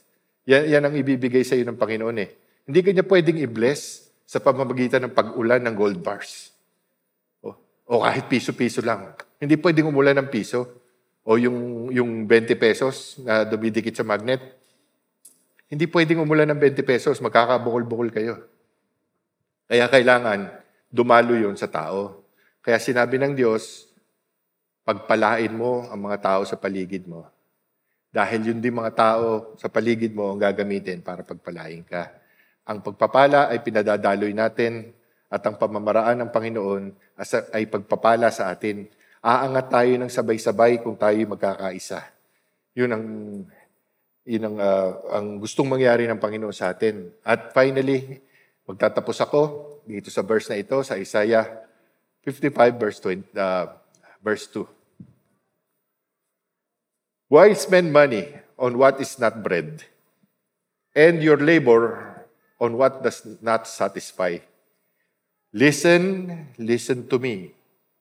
Yan, yan ang ibibigay sa iyo ng Panginoon eh. Hindi ka pwedeng i-bless sa pamamagitan ng pag-ulan ng gold bars. O, o kahit piso-piso lang. Hindi pwedeng umulan ng piso. O yung, yung 20 pesos na dumidikit sa magnet, Hindi pwedeng umulan ng 20 pesos, magkakabukol-bukol kayo. Kaya kailangan dumalo yon sa tao. Kaya sinabi ng Diyos, pagpalain mo ang mga tao sa paligid mo. Dahil yun din mga tao sa paligid mo ang gagamitin para pagpalain ka. Ang pagpapala ay pinadadaloy natin at ang pamamaraan ng Panginoon ay pagpapala sa atin. Aangat tayo ng sabay-sabay kung tayo magkakaisa. Yun ang yun ang, uh, ang gustong mangyari ng Panginoon sa atin. At finally, magtatapos ako dito sa verse na ito, sa Isaiah 55 verse, 20, uh, verse 2. Why spend money on what is not bread, and your labor on what does not satisfy? Listen, listen to me,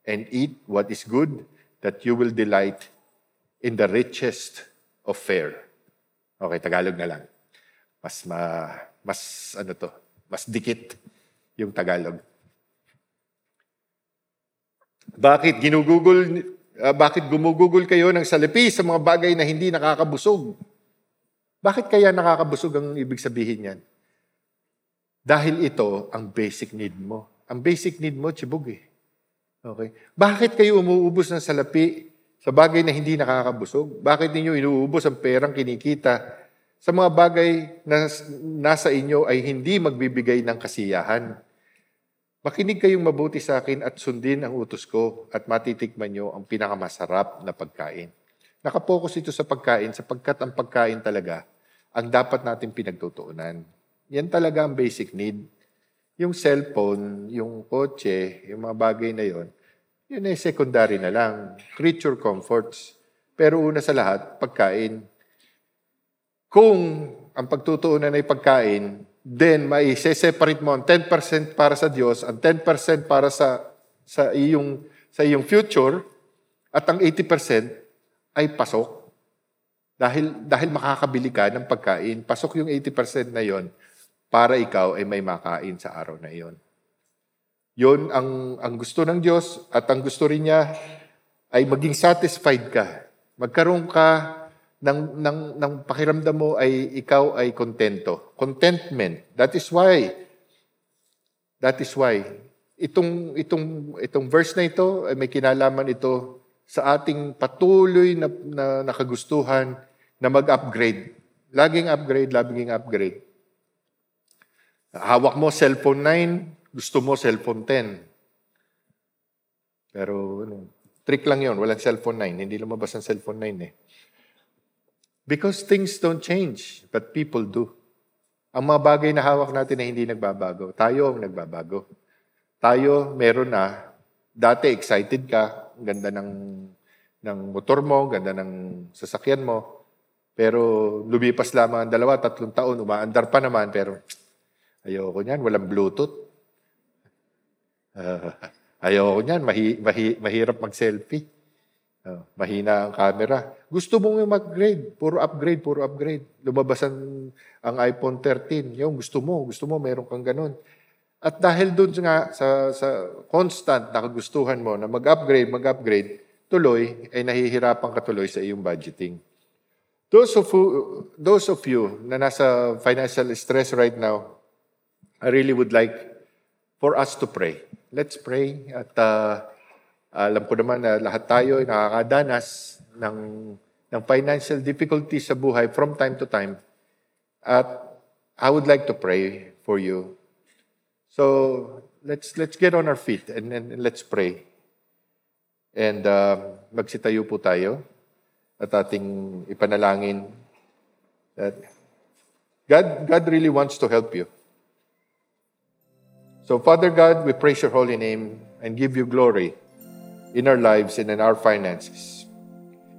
and eat what is good, that you will delight in the richest of fare. Okay, Tagalog na lang. Mas ma, mas ano to, mas dikit yung Tagalog. Bakit ginugugol uh, bakit gumugugol kayo ng salapi sa mga bagay na hindi nakakabusog? Bakit kaya nakakabusog ang ibig sabihin niyan? Dahil ito ang basic need mo. Ang basic need mo, chibog eh. Okay? Bakit kayo umuubos ng salapi sa bagay na hindi nakakabusog? Bakit ninyo inuubos ang perang kinikita sa mga bagay na nasa inyo ay hindi magbibigay ng kasiyahan? Makinig kayong mabuti sa akin at sundin ang utos ko at matitikman nyo ang pinakamasarap na pagkain. Nakapokus ito sa pagkain sapagkat ang pagkain talaga ang dapat natin pinagtutuunan. Yan talaga ang basic need. Yung cellphone, yung kotse, yung mga bagay na yon, yun ay secondary na lang. Creature comforts. Pero una sa lahat, pagkain. Kung ang pagtutuunan ay pagkain, then may separate mo ang 10% para sa Diyos, ang 10% para sa sa iyong sa iyong future at ang 80% ay pasok. Dahil dahil makakabili ka ng pagkain, pasok yung 80% na 'yon para ikaw ay may makain sa araw na 'yon. 'Yon ang ang gusto ng Diyos at ang gusto rin niya ay maging satisfied ka. Magkaroon ka ng, ng, ng pakiramdam mo ay ikaw ay kontento. Contentment. That is why, that is why, itong, itong, itong verse na ito, ay may kinalaman ito sa ating patuloy na, na nakagustuhan na mag-upgrade. Laging upgrade, laging upgrade. Hawak mo cellphone 9, gusto mo cellphone 10. Pero ano, trick lang yon walang cellphone 9. Hindi lumabas ang cellphone 9 eh. Because things don't change, but people do. Ang mga bagay na hawak natin ay hindi nagbabago. Tayo ang nagbabago. Tayo, meron na. Dati excited ka, ganda ng, ng motor mo, ganda ng sasakyan mo. Pero lumipas lamang ang dalawa, tatlong taon, umaandar pa naman, pero ayoko niyan, walang Bluetooth. Uh, ayoko niyan, mahi, mahi, mahirap mag-selfie. Uh, mahina ang camera. Gusto mong mag-upgrade. Puro upgrade, puro upgrade. Lumabas ang, ang iPhone 13. Yung gusto mo, gusto mo, meron kang ganun. At dahil doon nga sa, sa constant na kagustuhan mo na mag-upgrade, mag-upgrade, tuloy ay nahihirapan ka tuloy sa iyong budgeting. Those of, who, those of you na nasa financial stress right now, I really would like for us to pray. Let's pray at uh, alam ko naman na lahat tayo ay nakakadanas ng, ng financial difficulty sa buhay from time to time. At I would like to pray for you. So let's let's get on our feet and, and let's pray. And uh, magsitayo po tayo at ating ipanalangin that God, God really wants to help you. So, Father God, we praise your holy name and give you glory in our lives and in our finances.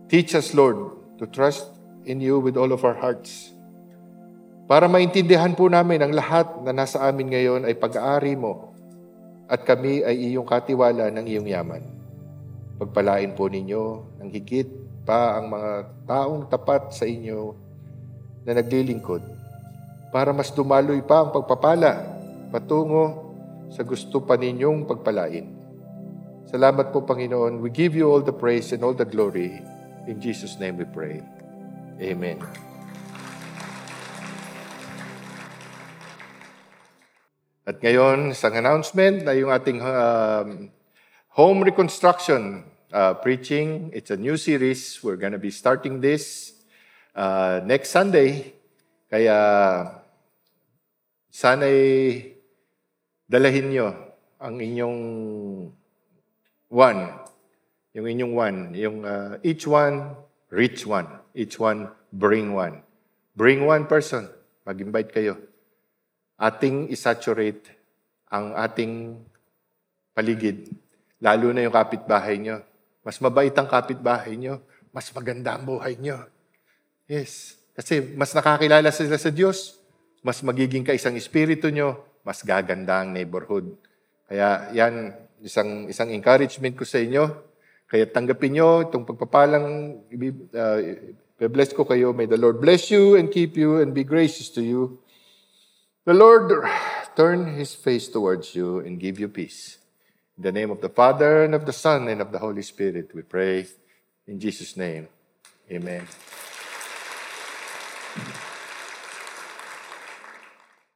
Teach us, Lord, to trust in you with all of our hearts. Para maintindihan po namin ang lahat na nasa amin ngayon ay pag-aari mo at kami ay iyong katiwala ng iyong yaman. Pagpalain po ninyo ng higit pa ang mga taong tapat sa inyo na naglilingkod para mas dumaloy pa ang pagpapala patungo sa gusto pa ninyong pagpalain. Salamat po, Panginoon. We give you all the praise and all the glory. In Jesus' name we pray. Amen. At ngayon, isang announcement na yung ating uh, home reconstruction uh, preaching. It's a new series. We're gonna be starting this uh, next Sunday. Kaya sana'y dalahin nyo ang inyong one. Yung inyong one. Yung uh, each one, reach one. Each one, bring one. Bring one person. Mag-invite kayo. Ating isaturate ang ating paligid. Lalo na yung kapitbahay nyo. Mas mabait ang kapitbahay nyo. Mas maganda ang buhay nyo. Yes. Kasi mas nakakilala sila sa Diyos. Mas magiging kaisang espiritu nyo. Mas gaganda ang neighborhood. Kaya yan, isang, isang encouragement ko sa inyo. Kaya tanggapin nyo itong pagpapalang, uh, bless ko kayo. May the Lord bless you and keep you and be gracious to you. The Lord turn His face towards you and give you peace. In the name of the Father, and of the Son, and of the Holy Spirit, we pray. In Jesus' name, amen.